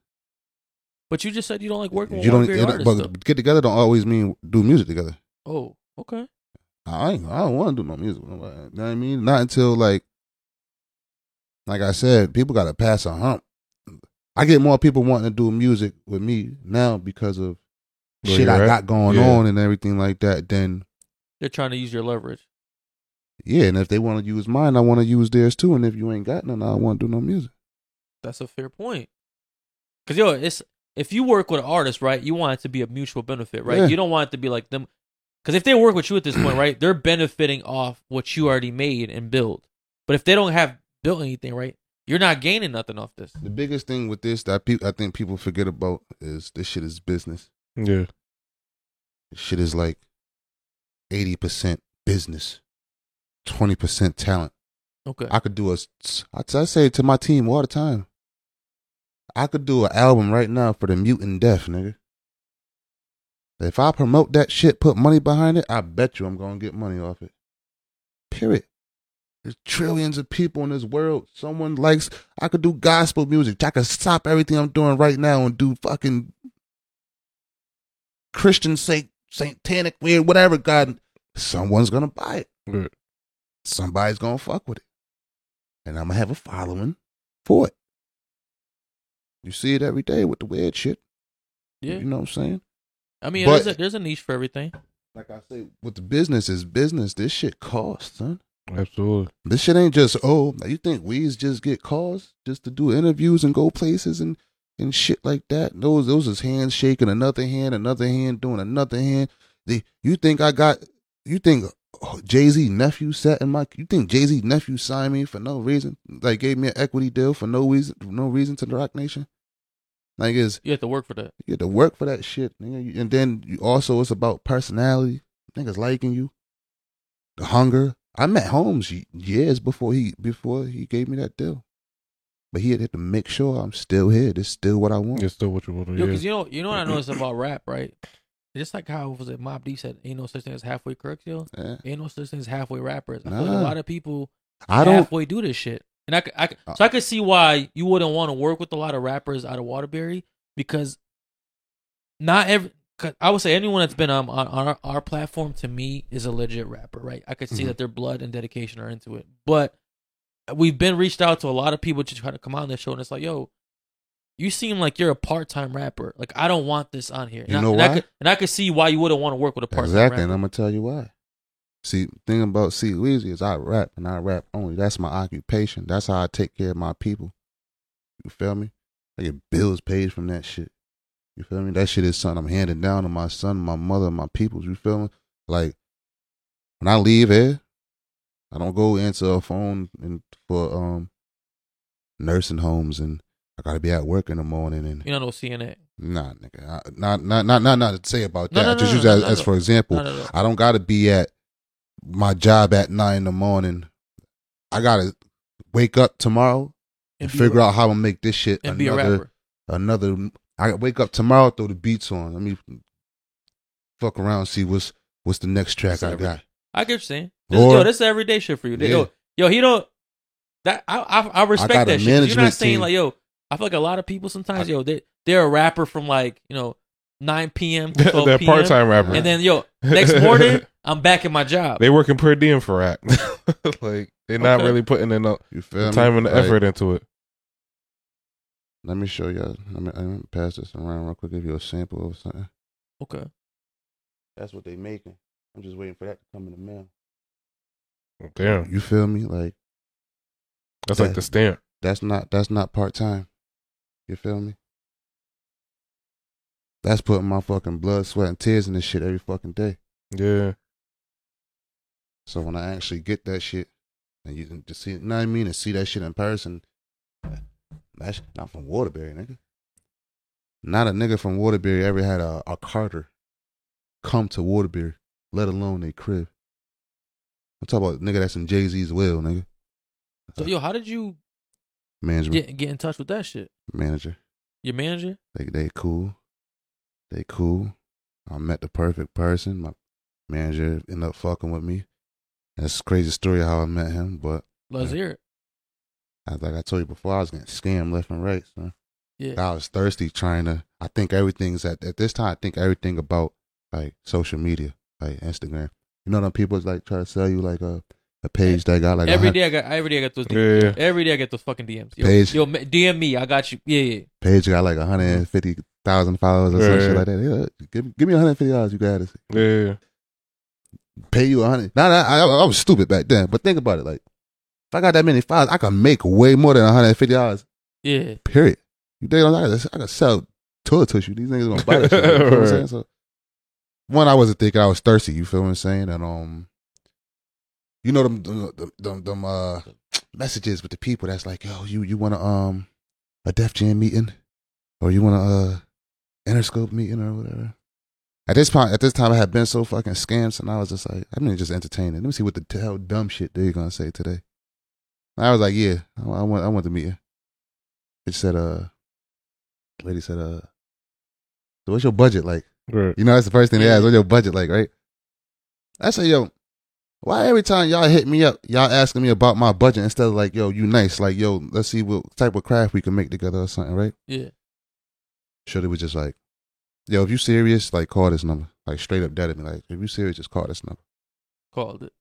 But you just said you don't like working with You don't, it, artists. though. get together don't always mean do music together. Oh, okay. I ain't, I don't want to do no music. You know what I mean? Not until like, like I said, people got to pass a hump. I get more people wanting to do music with me now because of Oh, Where shit I at? got going Yeah. on and everything like that. Then They're trying to use your leverage. yeah, and if they want to use mine, I want to use theirs too. And if you ain't got none, I don't want to do no music. That's a fair point. Cause yo, it's if you work with an artist, right? You want it to be a mutual benefit, right? Yeah. You don't want it to be like them. Because if they work with you at this point, right, they're benefiting off what you already made and built. But if they don't have built anything, right, you're not gaining nothing off this. The biggest thing with this that pe- I think people forget about is this shit is business. Yeah. Shit is like eighty percent business, twenty percent talent. Okay. I could do a. I I say it to my team all the time. I could do an album right now for the mute and deaf, nigga. If I promote that shit, put money behind it, I bet you I'm gonna get money off it. Period. There's trillions of people in this world. Someone likes. I could do gospel music. I could stop everything I'm doing right now and do fucking Christian, saint, satanic, weird, whatever. God, someone's gonna buy it Good. somebody's gonna fuck with it. And I'm gonna have a following for it. You see it every day with the weird shit. yeah. You know what I'm saying? I mean, but- there's a there's a niche for everything. Like I say, with the business is business. This shit costs, son. Absolutely. This shit ain't just oh, you think we's just get calls just to do interviews and go places and and shit like that. Those those is hands shaking another hand, another hand doing another hand. The, you think I got you think oh, Jay Z nephew sat in my you think Jay Z nephew signed me for no reason? Like gave me an equity deal for no reason no reason to the Roc Nation? Like is You have to work for that. you have to work for that shit, nigga. And then you also it's about personality. Niggas liking you. The hunger. I met Holmes years before he before he gave me that deal. But he had to make sure I'm still here. This is still what I want. It's still what you want to Yo, hear. because you know, you know what I noticed about rap, right? Just like how was it Mobb Deep said, "Ain't no such thing as halfway crooks, yo. Yeah. Ain't no such thing as halfway rappers." I feel like a Nah. lot of people I don't halfway do this shit, and I, could- I could- Uh. so I could see why you wouldn't want to work with a lot of rappers out of Waterbury because not every. 'cause I would say anyone that's been um, on, on our, our platform to me is a legit rapper, right? I could see Mhm. that their blood and dedication are into it, but we've been reached out to a lot of people to try to come on this show, and it's like, yo, you seem like you're a part time rapper. Like I don't want this on here. You and know I, and I why? could, and I could see why you wouldn't want to work with a part time exactly, and. I'm gonna tell you why. See, thing about C Weezy is I rap and I rap only. That's my occupation. That's how I take care of my people. You feel me? I get bills paid from that shit. You feel me? That shit is something I'm handing down to my son, my mother, my peoples. You feel me? Like when I leave here, I don't go answer a phone and for um nursing homes and I gotta be at work in the morning and You know, no CNN. nah, nigga, I, not not not not not to say about No, that. no, Just no, use no, that no, as no. for example. No, no, no. I don't gotta be at my job at nine in the morning. I gotta wake up tomorrow and be figure out how to make this shit and be a another rapper. another. I wake up tomorrow, throw the beats on. Let me fuck around, see what's what's the next track I got. I get what you're saying. This, Or- yo, this is everyday shit for you. Yeah. Yo, yo, he don't. That I I, I respect got a that shit. You're not saying team. like, yo. I feel like a lot of people sometimes, I- yo, they they're a rapper from like you know 9 p.m. to 12 They're part time rappers. and then yo, next morning I'm back at my job. they working per diem for rap. like they're not Okay. really putting in the You me? time and the Like, effort into it. Let me show y'all. Let me, let me pass this around real quick. Give you a sample of something. okay. That's what they making. I'm just waiting for that to come in the mail. Damn, You feel me? Like that's like the stamp. that's not that's not part time. You feel me? That's putting my fucking blood, sweat, and tears in this shit every fucking day. Yeah, So when I actually get that shit, and you can just see, you know what I mean, and see that shit in person, that's not from Waterbury, nigga. Not a nigga from Waterbury ever had a, a Carter come to Waterbury, let alone a crib. I'm talking about nigga that's in Jay Z's will, nigga. So yo, how did you Management get get in touch with that shit? manager. Your manager? They they cool. They cool. I met the perfect person. My manager ended up fucking with me. That's a crazy story how I met him, but Let's Yeah. hear it. I, like I told you before, I was getting scammed left and right. So Yeah. I was thirsty trying to. I think everything's at at this time. I think everything about like social media, like Instagram. You know, them people is like try to sell you like a a page that got like a every hun- day I got every day I got those DMs. yeah. Every day I get those fucking DMs. Yo, Page. yo, DM me. I got you. Yeah, yeah. page got like hundred and fifty thousand followers or some Yeah, shit like that. Yeah, give give me hundred fifty dollars. You got it. yeah, yeah. pay you a hundred. Now that I, I was stupid back then, but think about it. Like, if I got that many files, I can make way more than one hundred and fifty dollars. Yeah. Period. You think I can, I can sell toilet tissue? These niggas gonna buy that shit. You feel what I'm saying? So, one, I wasn't thinking I was thirsty. You feel what I'm saying? And um, you know them them them, them uh messages with the people that's like, yo, you you want to um a Def Jam meeting, or you want a uh Interscope meeting or whatever. At this point, at this time, I had been so fucking scammed, and I was just like, I'm gonna just entertaining. Let me see what the hell dumb shit they're gonna say today. I was like, yeah, I, I want, I want the meeting. It said, uh, lady said, uh, so what's your budget like? Right. You know, that's the first thing they ask. What's your budget like, right? I say, yo, why every time y'all hit me up, y'all asking me about my budget instead of like, yo, you nice, like, yo, let's see what type of craft we can make together or something, right? Yeah. Shorty was just like, yo, if you serious, like, call this number. Like, straight up dead at me. Like, if you serious, just call this number. Called it.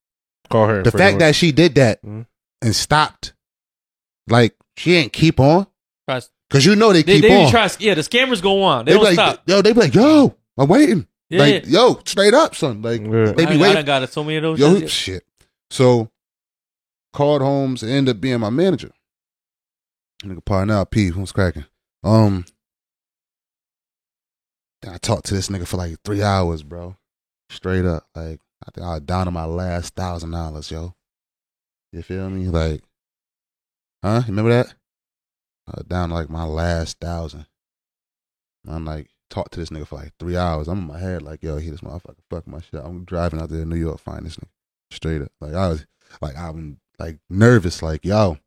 Call her. The for fact that she did that Mhm. and stopped, like, she ain't keep on. Try, Cause you know they they keep they on. try. Yeah, the scammers go on. They, They don't like, stop. yo, they be like, yo, I'm waiting. Yeah. Like, yo, straight up, son. Like, Yeah. they be I, I waiting. done got so many of those. Yo, shit. So called Holmes and ended up being my manager. Nigga Parnell P, who's cracking. Um I talked to this nigga for like three hours, bro. Straight up. Like I think I was down to my last thousand dollars, yo. You feel me? Like Huh? Remember that? I was down to like my last thousand. I'm like talked to this nigga for like three hours. I'm in my head like, yo, he this motherfucker fuck my shit. I'm driving out there to New York, find this nigga. Straight up. Like I was like I'm like nervous, like, yo.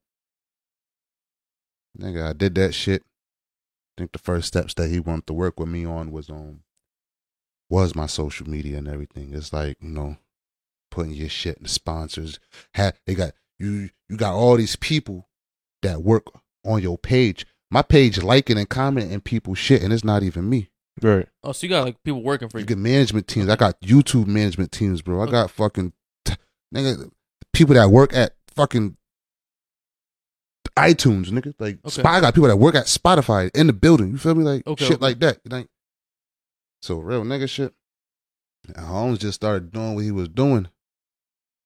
Nigga, I did that shit. I think the first steps that he wanted to work with me on was um was my social media and everything. It's like, you know, putting your shit in the sponsors. Had they got you you got all these people that work on your page. My page liking and commenting people shit and it's not even me. Right. Oh, so you got like people working for You you. get management teams. I got YouTube management teams, bro. I oh. got fucking t- nigga people that work at fucking iTunes, nigga. Like Okay. Spot, I got people that work at Spotify in the building. You feel me? Like Okay, shit okay. like that. Like so real nigga shit. And Holmes just started doing what he was doing,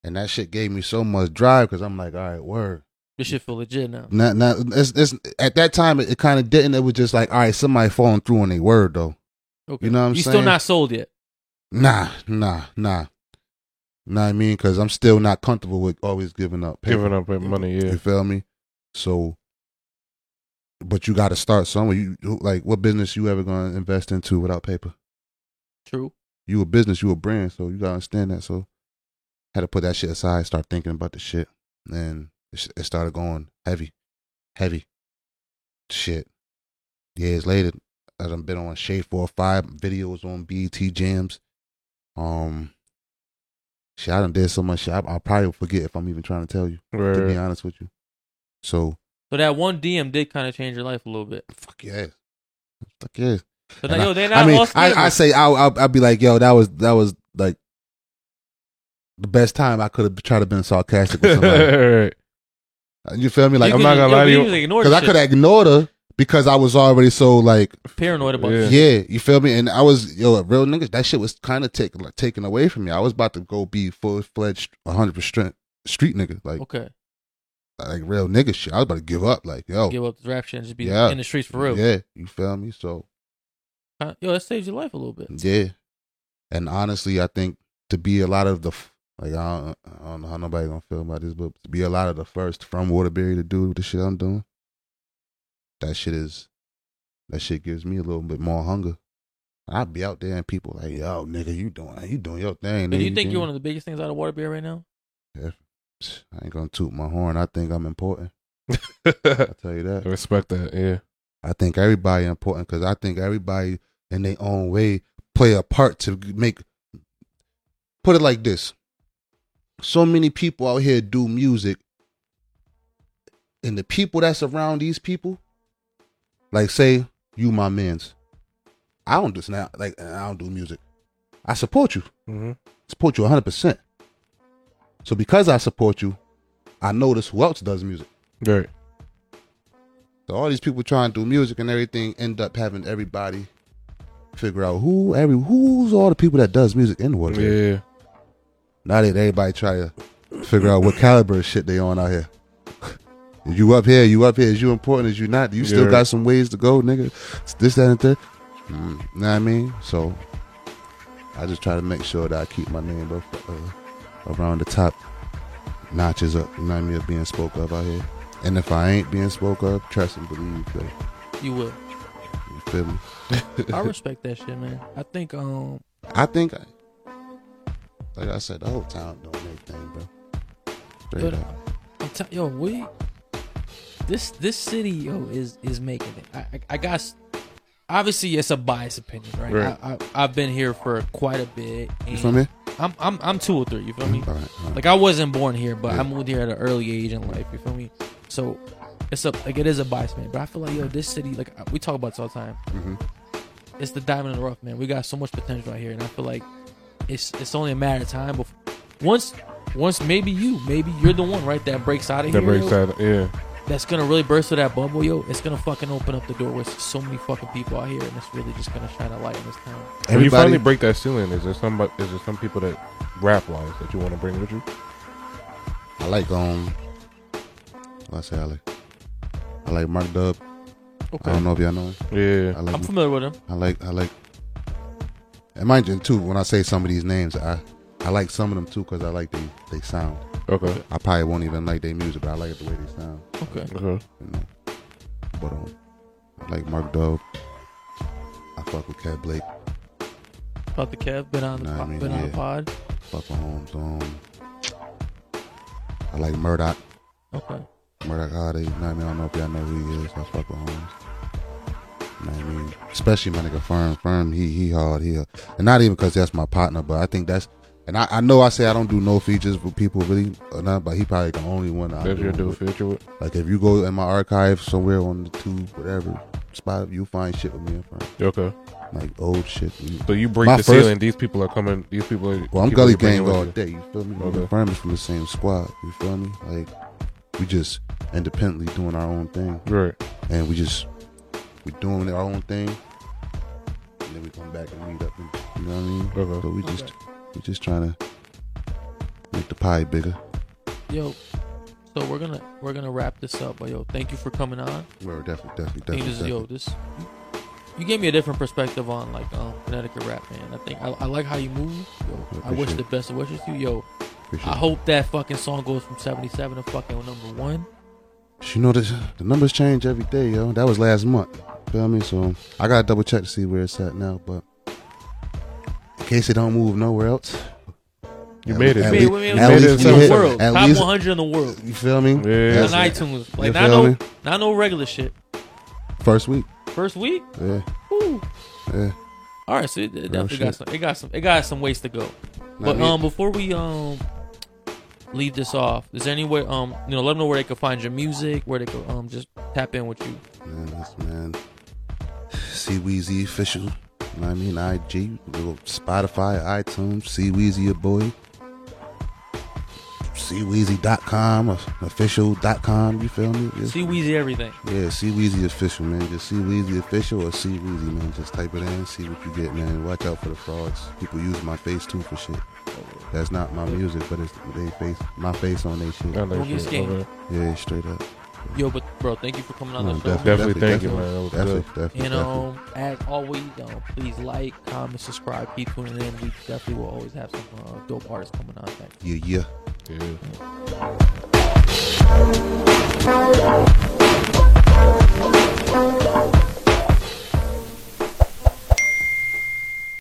and that shit gave me so much drive because I'm like, all right, word. This shit feel legit now. Not, not, it's, it's, at that time, it, it kind of didn't. It was just like, all right, somebody falling through on their word, though. Okay. You know what I'm you saying? still not sold yet. Nah, nah, nah. Know what I mean? Because I'm still not comfortable with always giving up paper. Giving up money, yeah. You feel me? So, but you got to start somewhere. You like what business you ever gonna invest into without paper? True. You a business, you a brand, so you gotta understand that. So, had to put that shit aside, start thinking about the shit, and it it started going heavy, heavy. Shit. Years later, I done been on Shade Four or Five videos on BET Jams. Um, shit, I done did so much shit. I, I'll probably forget if I'm even trying to tell you. To be honest with you. So So that one DM did kind of change your life a little bit. fuck yeah, fuck yeah. So now, And yo, I- they're not I mean, I, I say I'll, I'll I'll be like, yo, that was that was like the best time I could have tried to been sarcastic with somebody. Right. you feel me? Like You I'm could- not gonna yo, lie to you, because I could have ignored her because I was already so like paranoid about Yeah. this. yeah, you feel me? And I was yo real niggas. That shit was kind of taken like, taken away from me. I was about to go be full fledged, hundred percent street nigga, like Okay. like real nigga shit. I was about to give up, like yo, Give up the rap shit and just be Yeah. in the streets for real. yeah, you feel me? So Huh? Yo, that saves your life a little bit. Yeah, and honestly, I think to be a lot of the like I don't, I don't know how nobody gonna feel about this, but to be a lot of the first from Waterbury to do the shit I'm doing, that shit is that shit gives me a little bit more hunger. I'd be out there and people like, yo, nigga, you doing you doing your thing. Do you nigga, think you're one of the biggest things out of Water Waterbury right now? Yeah. I ain't gonna toot my horn. I think I'm important. I tell you that. Respect that, yeah. I think everybody important because I think everybody in their own way play a part to make. Put it like this: so many people out here do music, and the people that's around these people, like say you my man's, I don't do snap like I don't do music. I support you, hmm support you 100. percent So because I support you, I notice who else does music. Right. So all these people trying to do music and everything end up having everybody figure out who every who's all the people that does music in the world. Yeah. Now that everybody try to figure out what caliber of shit they on out here. Is you up here? You up here? Is you important? Is you not? You still Yeah. got some ways to go, nigga. It's this, that, and that. Mm, know what I mean? So I just try to make sure that I keep my name up uh, around the top notches up. You know what I mean? Of being spoke of out here. And if I ain't being spoke of, trust and believe that. You will. You feel me? I respect that shit, man. I think um I think, I, like I said, the whole town doing everything, bro. Straight But- up. I'm tell- yo, we this this city yo is is making it. I I, I got obviously it's a biased opinion, right? Right. I, I I've been here for quite a bit. You feel me? I'm I'm I'm two or three. You feel me? All right, all right. Like I wasn't born here, but Yeah. I moved here at an early age in life. You feel me? So it's a like it is a bias, man. But I feel like yo, this city, like we talk about this all the time. Mhm. It's the diamond in the rough, man. We got so much potential right here, and I feel like it's it's only a matter of time. Before once once maybe you, maybe you're the one, right, that breaks out of That here. That breaks out, yeah. That's gonna really burst through that bubble, yo. It's gonna fucking open up the door with so many fucking people out here, and it's really just gonna shine a light in this town. When you finally break that ceiling, is there some is there some people that rap wise that you want to bring with you? I like um, what I say I like, I like Mark Dub. Okay, I don't know if y'all know him. Yeah. I like, I'm familiar with him. I like, I like. And mind you, too, when I say some of these names, I, I like some of them too because I like they, they sound. Okay. I probably won't even like their music, but I like it the way they sound. Okay, Okay. You know, but um, I like Mark Dub. I fuck with Cat Blake. about the Kev, been on the Nah, I pod, mean, been on the yeah. pod. Fuck with Holmes. Um, I like Murdoch. Okay, Murdoch Hardy. You know what I mean? I don't know if y'all know who he is. I fuck with Holmes. You know what I mean? Especially my nigga Firm. Firm, he he hard. He, and not even because that's my partner, but I think that's. And I, I know I say I don't do no features with people really or not, but he probably the only one I That's do. your do with. future with. Like if you go in my archive somewhere on the tube, whatever spot, you find shit with me and Firm. Okay. Like old shit. So you break My the first- ceiling. These people are coming. These people are. Well, I'm people Gully you're bringing Gang all you. day. You feel me? Okay. Okay. Firm is from the same squad. You feel me? Like we just independently doing our own thing. Right. and we just we doing our own thing, and then we come back and meet up. And, you know what I mean? Okay. So we just we just trying to make the pie bigger. yo. So we're gonna we're gonna wrap this up. But yo, thank you for coming on. Well, definitely, definitely, definitely. this is yo this. You gave me a different perspective on like um Connecticut rap, man. I think I, I like how you move. Yo, I I wish the best of wishes to you. Yo, Appreciate I hope that fucking song goes from seventy seven to fucking number one. You know the the numbers change every day, yo. That was last month. Feel me? So I gotta double check to see where it's at now. But case it don't move nowhere else, You at made it. At, Wait, le- wait, wait, at made it least in the the world, At top least one hundred in the world you feel me? Yeah. That's on it. iTunes. You Like not feel no me? not no regular shit. First week. First week. Yeah, Ooh. yeah. All right, so it, it definitely got some. It got some. It got some ways to go. But me. um, before we um leave this off, is there any way um you know let them know where they can find your music, where they can um just tap in with you. Man, that's man. C Weezy official. You know what I mean? IG, little Spotify, iTunes, C Weezy your boy. CWeezy.com, official.com, you feel me? Just- C Weezy everything. Yeah, C Weezy official, man. Just C Weezy official or C Weezy, man. Just type it in, see what you get, man. Watch out for the frauds. People use my face too for shit. That's not my music, but it's they face my face on their shit. I like Don't get scared. Yeah, straight up. Yo, but bro, thank you for coming on no, the show. Definitely, definitely, thank you, man. That was definitely, good. Definitely, and um, as always, please like, comment, subscribe, keep tuning in. We definitely will always have some uh, dope artists coming on. Thanks. Yeah, yeah, yeah. yeah.